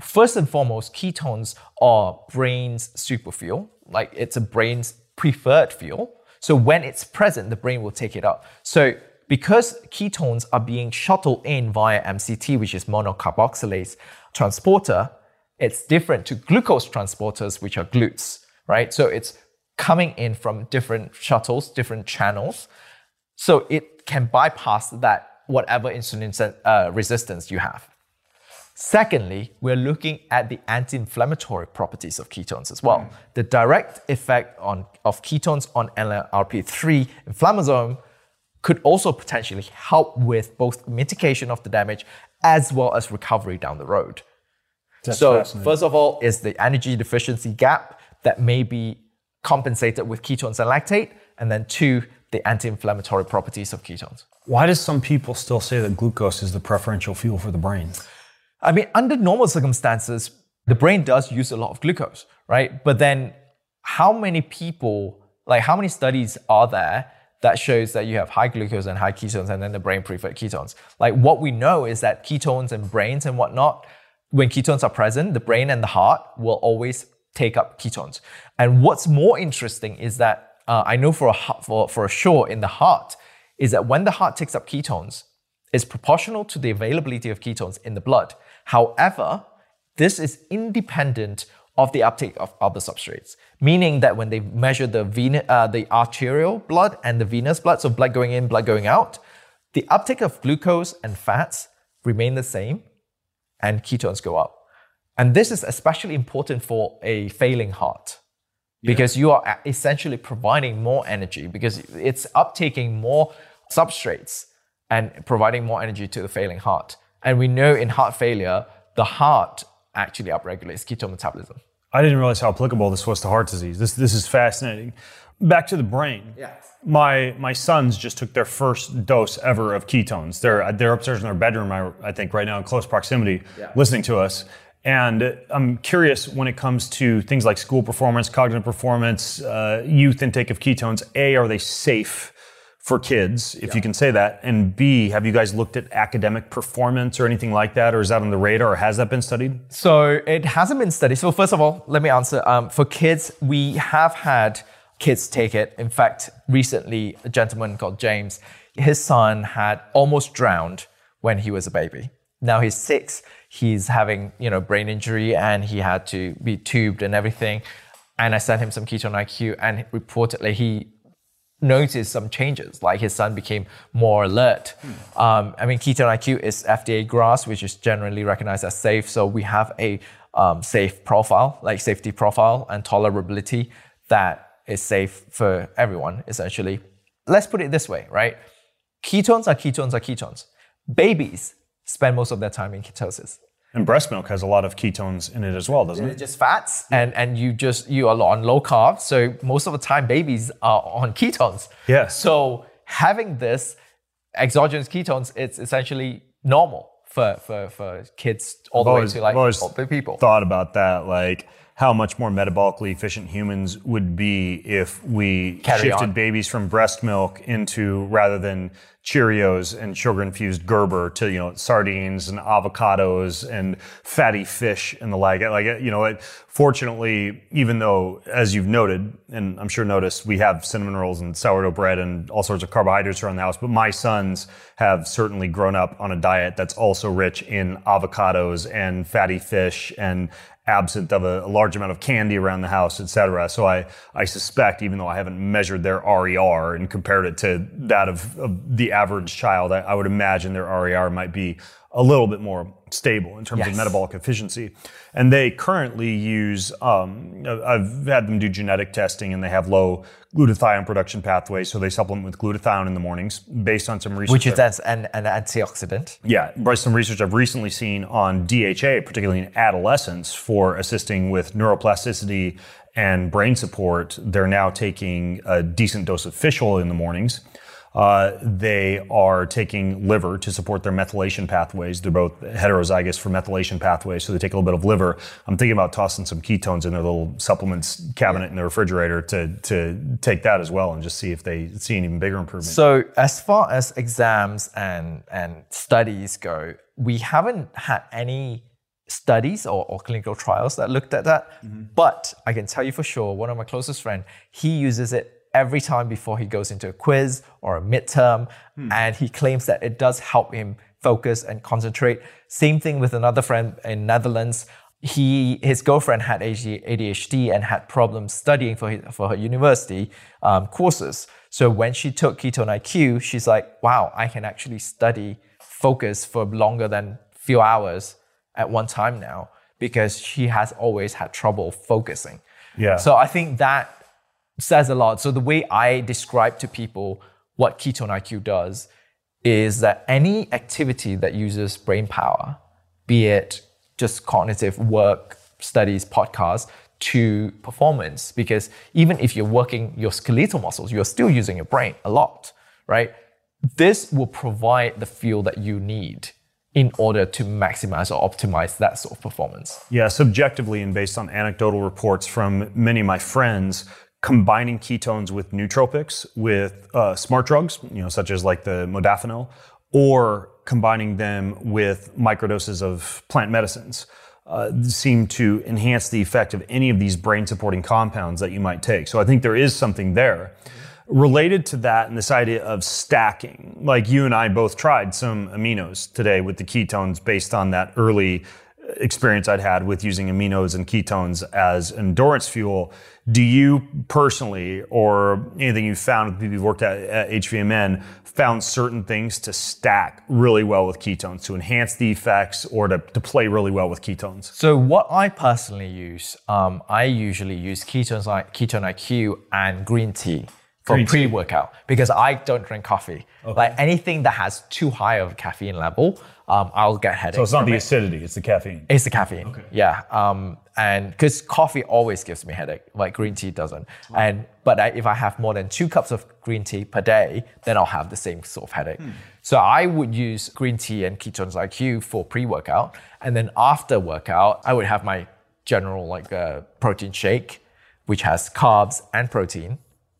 First and foremost, ketones are brain's superfuel, like it's a brain's preferred fuel. So when it's present, the brain will take it up. So because ketones are being shuttled in via MCT, which is monocarboxylate transporter, it's different to glucose transporters, which are GLUTs, right? So it's coming in from different shuttles, different channels. So it can bypass that whatever insulin uh, resistance you have. Secondly, we're looking at the anti-inflammatory properties of ketones as well. Mm. The direct effect on, of ketones on NLRP3 inflammasome could also potentially help with both mitigation of the damage as well as recovery down the road. That's so first of all is the energy deficiency gap that may be compensated with ketones and lactate, and then two, the anti-inflammatory properties of ketones. Why does some people still say that glucose is the preferential fuel for the brain? I mean, under normal circumstances, the brain does use a lot of glucose, right? But then how many people, like how many studies are there that shows that you have high glucose and high ketones and then the brain preferred ketones? Like what we know is that ketones and brains and whatnot when ketones are present, the brain and the heart will always take up ketones. And what's more interesting is that uh, I know for a, for, for a sure in the heart is that when the heart takes up ketones, it's proportional to the availability of ketones in the blood. However, this is independent of the uptake of other substrates. Meaning that when they measure the uh, the arterial blood and the venous blood, so blood going in, blood going out, the uptake of glucose and fats remain the same, and ketones go up. And this is especially important for a failing heart because you are essentially providing more energy because it's uptaking more substrates and providing more energy to the failing heart. And we know in heart failure, the heart actually upregulates ketone metabolism. I didn't realize how applicable this was to heart disease. This this is fascinating. Back to the brain. Yeah. My my sons just took their first dose ever of ketones. They're they're upstairs in their bedroom, I, I think, right now in close proximity, Yeah. listening to us. And I'm curious when it comes to things like school performance, cognitive performance, uh, youth intake of ketones. A, are they safe for kids, if you can say that? And B, have you guys looked at academic performance or anything like that, or is that on the radar, or has that been studied? So it hasn't been studied. So first of all, let me answer. Um, for kids, we have had kids take it. In fact, recently, a gentleman called James, his son had almost drowned when he was a baby. Now he's six. He's having you know brain injury and he had to be tubed and everything. And I sent him some ketone IQ, and reportedly he noticed some changes, like his son became more alert. Um, I mean, ketone IQ is FDA GRAS, which is generally recognized as safe. So we have a um, safe profile, like safety profile and tolerability that is safe for everyone, essentially. Let's put it this way, right? Ketones are ketones are ketones. Babies spend most of their time in ketosis. And breast milk has a lot of ketones in it as well, doesn't They're it? just fats, and and you just you are on low carb. So most of the time, babies are on ketones. Yeah. So having this exogenous ketones, it's essentially normal for for, for kids all the way to like I've always older people. Thought about that, like how much more metabolically efficient humans would be if we Carry shifted on. babies from breast milk into rather than Cheerios and sugar infused Gerber to you know sardines and avocados and fatty fish and the like. Like you know, it, fortunately, even though as you've noted, and I'm sure noticed, we have cinnamon rolls and sourdough bread and all sorts of carbohydrates around the house. But my sons have certainly grown up on a diet that's also rich in avocados and fatty fish and absent of a, a large amount of candy around the house, et cetera. So I, I suspect, even though I haven't measured their RER and compared it to that of, of the average child, I, I would imagine their RER might be a little bit more stable in terms of metabolic efficiency. And they currently use, um, I've had them do genetic testing and they have low glutathione production pathways. So they supplement with glutathione in the mornings based on some research. which is that's an, an antioxidant. yeah, by some research I've recently seen on DHA, particularly in adolescents, for assisting with neuroplasticity and brain support. They're now taking a decent dose of fish oil in the mornings. Uh, they are taking liver to support their methylation pathways. They're both heterozygous for methylation pathways, so they take a little bit of liver. I'm thinking about tossing some ketones in their little supplements cabinet in the refrigerator to to take that as well and just see if they see an even bigger improvement. So as far as exams and and studies go, we haven't had any studies or, or clinical trials that looked at that. But I can tell you for sure, one of my closest friends, he uses it every time before he goes into a quiz or a midterm, and he claims that it does help him focus and concentrate. Same thing with another friend in Netherlands. He his girlfriend had ADHD and had problems studying for his, for her university um, courses. So when she took ketone IQ, she's like, "Wow, I can actually study, focus for longer than few hours at one time now because she has always had trouble focusing." Yeah. So I think that says a lot. So the way I describe to people what ketone IQ does is that any activity that uses brain power, be it just cognitive work, studies, podcasts, to performance, because even if you're working your skeletal muscles, you're still using your brain a lot, right? This will provide the fuel that you need in order to maximize or optimize that sort of performance. Yeah, subjectively and based on anecdotal reports from many of my friends, combining ketones with nootropics, with uh, smart drugs, you know, such as like the modafinil, or combining them with microdoses of plant medicines, uh, seem to enhance the effect of any of these brain supporting compounds that you might take. So I think there is something there. Related to that and this idea of stacking, like you and I both tried some aminos today with the ketones based on that early experience I'd had with using aminos and ketones as endurance fuel. Do you personally, or anything you've found with people you've worked at, at HVMN, found certain things to stack really well with ketones, to enhance the effects, or to, to play really well with ketones? So what I personally use, um, I usually use ketones like ketone IQ and green tea for Green pre-workout because I don't drink coffee. Like anything that has too high of a caffeine level, um, I'll get headaches. So it's not the it. acidity, it's the caffeine. It's the caffeine. Okay. Yeah. Um, and because coffee always gives me headache, like green tea doesn't. And but I, if I have more than two cups of green tea per day, then I'll have the same sort of headache. So I would use green tea and ketones IQ for pre-workout, and then after workout, I would have my general like uh, protein shake, which has carbs and protein,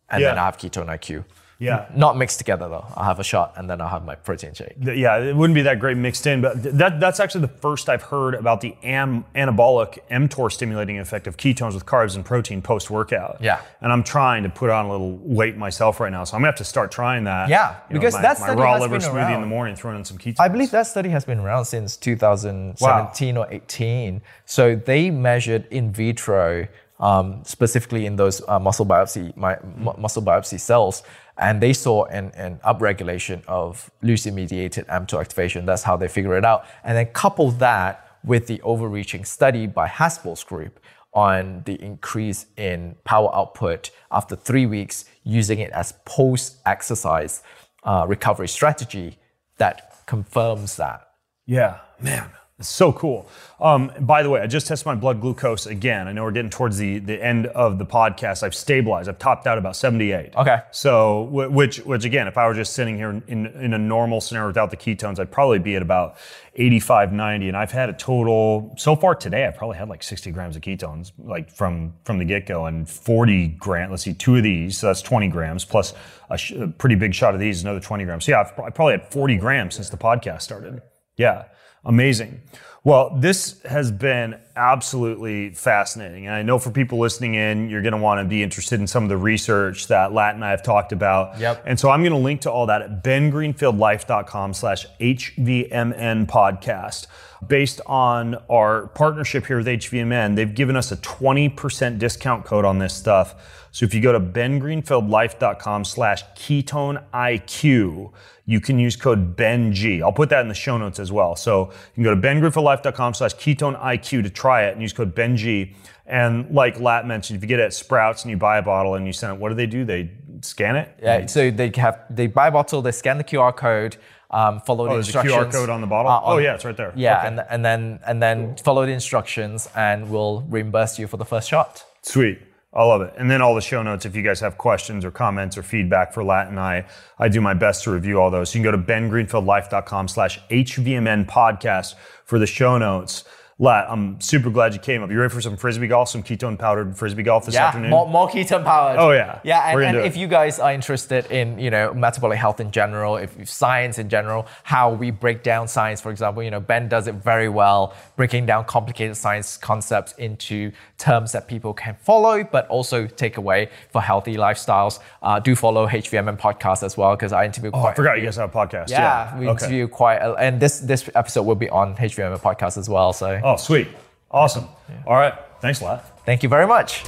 and then I have ketone IQ. Yeah. Not mixed together though. I'll have a shot and then I'll have my protein shake. Yeah, it wouldn't be that great mixed in, but th- that that's actually the first I've heard about the am, anabolic mTOR stimulating effect of ketones with carbs and protein post workout. Yeah. and I'm trying to put on a little weight myself right now, so I'm gonna have to start trying that. Yeah, You know, because my, that my study raw has liver been smoothie in the morning, throwing in some ketones. I believe that study has been around since 2017 or 18. So they measured in vitro, um, specifically in those uh, muscle biopsy my, mu- muscle biopsy cells, and they saw an, an upregulation of leucine-mediated mTOR activation. That's how they figure it out. And then couple that with the overreaching study by Hespel's group on the increase in power output after three weeks using it as post-exercise uh, recovery strategy that confirms that. Yeah, man, it's so cool. Um, by the way, I just tested my blood glucose again. I know we're getting towards the, the end of the podcast. I've stabilized. I've topped out about 78. Okay. So, which, which again, if I were just sitting here in, in a normal scenario without the ketones, I'd probably be at about 85, 90. And I've had a total, so far today, I've probably had like 60 grams of ketones, like from, from the get go, and 40 grams. Let's see, two of these, so that's 20 grams, plus a, sh- a pretty big shot of these, another 20 grams. So, yeah, I've, I probably had 40 grams since the podcast started. Yeah, amazing. Well, this has been absolutely fascinating. And I know for people listening in, you're going to want to be interested in some of the research that Latt and I have talked about. Yep. And so I'm going to link to all that at bengreenfieldlife.com slash HVMN podcast. Based on our partnership here with HVMN, they've given us a 20% discount code on this stuff. So if you go to bengreenfieldlife.com slash ketone IQ, you can use code BENG. I'll put that in the show notes as well. So you can go to bengreenfieldlife.com slash ketone IQ to try it and use code BENG. And like Latt mentioned, if you get it at Sprouts and you buy a bottle and you send it, what do they do? They scan it? Yeah, so they have they buy a bottle, they scan the QR code, um, follow the instructions. Oh, QR code on the bottle? uh, Oh, yeah, it's right there. Yeah, Okay. and and then and then follow the instructions, and we'll reimburse you for the first shot. Sweet. I love it. And then all the show notes, if you guys have questions or comments or feedback for Latt and I, I do my best to review all those. So you can go to bengreenfieldlife.com slash HVMN podcast for the show notes. Latt, I'm super glad you came up. You ready for some frisbee golf, some ketone powdered frisbee golf this Yeah, afternoon? more, more ketone powered. Oh, yeah. yeah. And, and if it. you guys are interested in you know metabolic health in general, if, if science in general, how we break down science, for example, you know Ben does it very well, breaking down complicated science concepts into terms that people can follow, but also take away for healthy lifestyles. Uh, do follow HVMN podcast as well because I interview. Oh, quite I forgot you guys have a podcast. Yeah, we Okay. interview quite, a, and this this episode will be on HVMN podcast as well. So Oh, sweet. Awesome. All right. Thanks, a lot. thank you very much.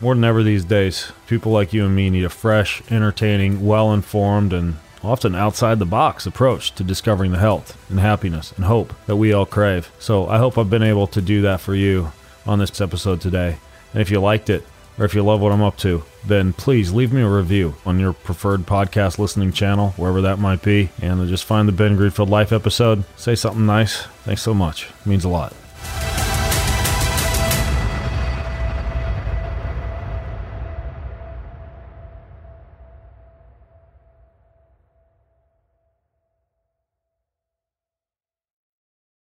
More than ever these days, people like you and me need a fresh, entertaining, well informed, and often outside the box approach to discovering the health and happiness and hope that we all crave. So I hope I've been able to do that for you on this episode today. And if you liked it, or if you love what I'm up to, then please leave me a review on your preferred podcast listening channel, wherever that might be, and just find the Ben Greenfield Life episode. Say something nice. Thanks so much. It means a lot.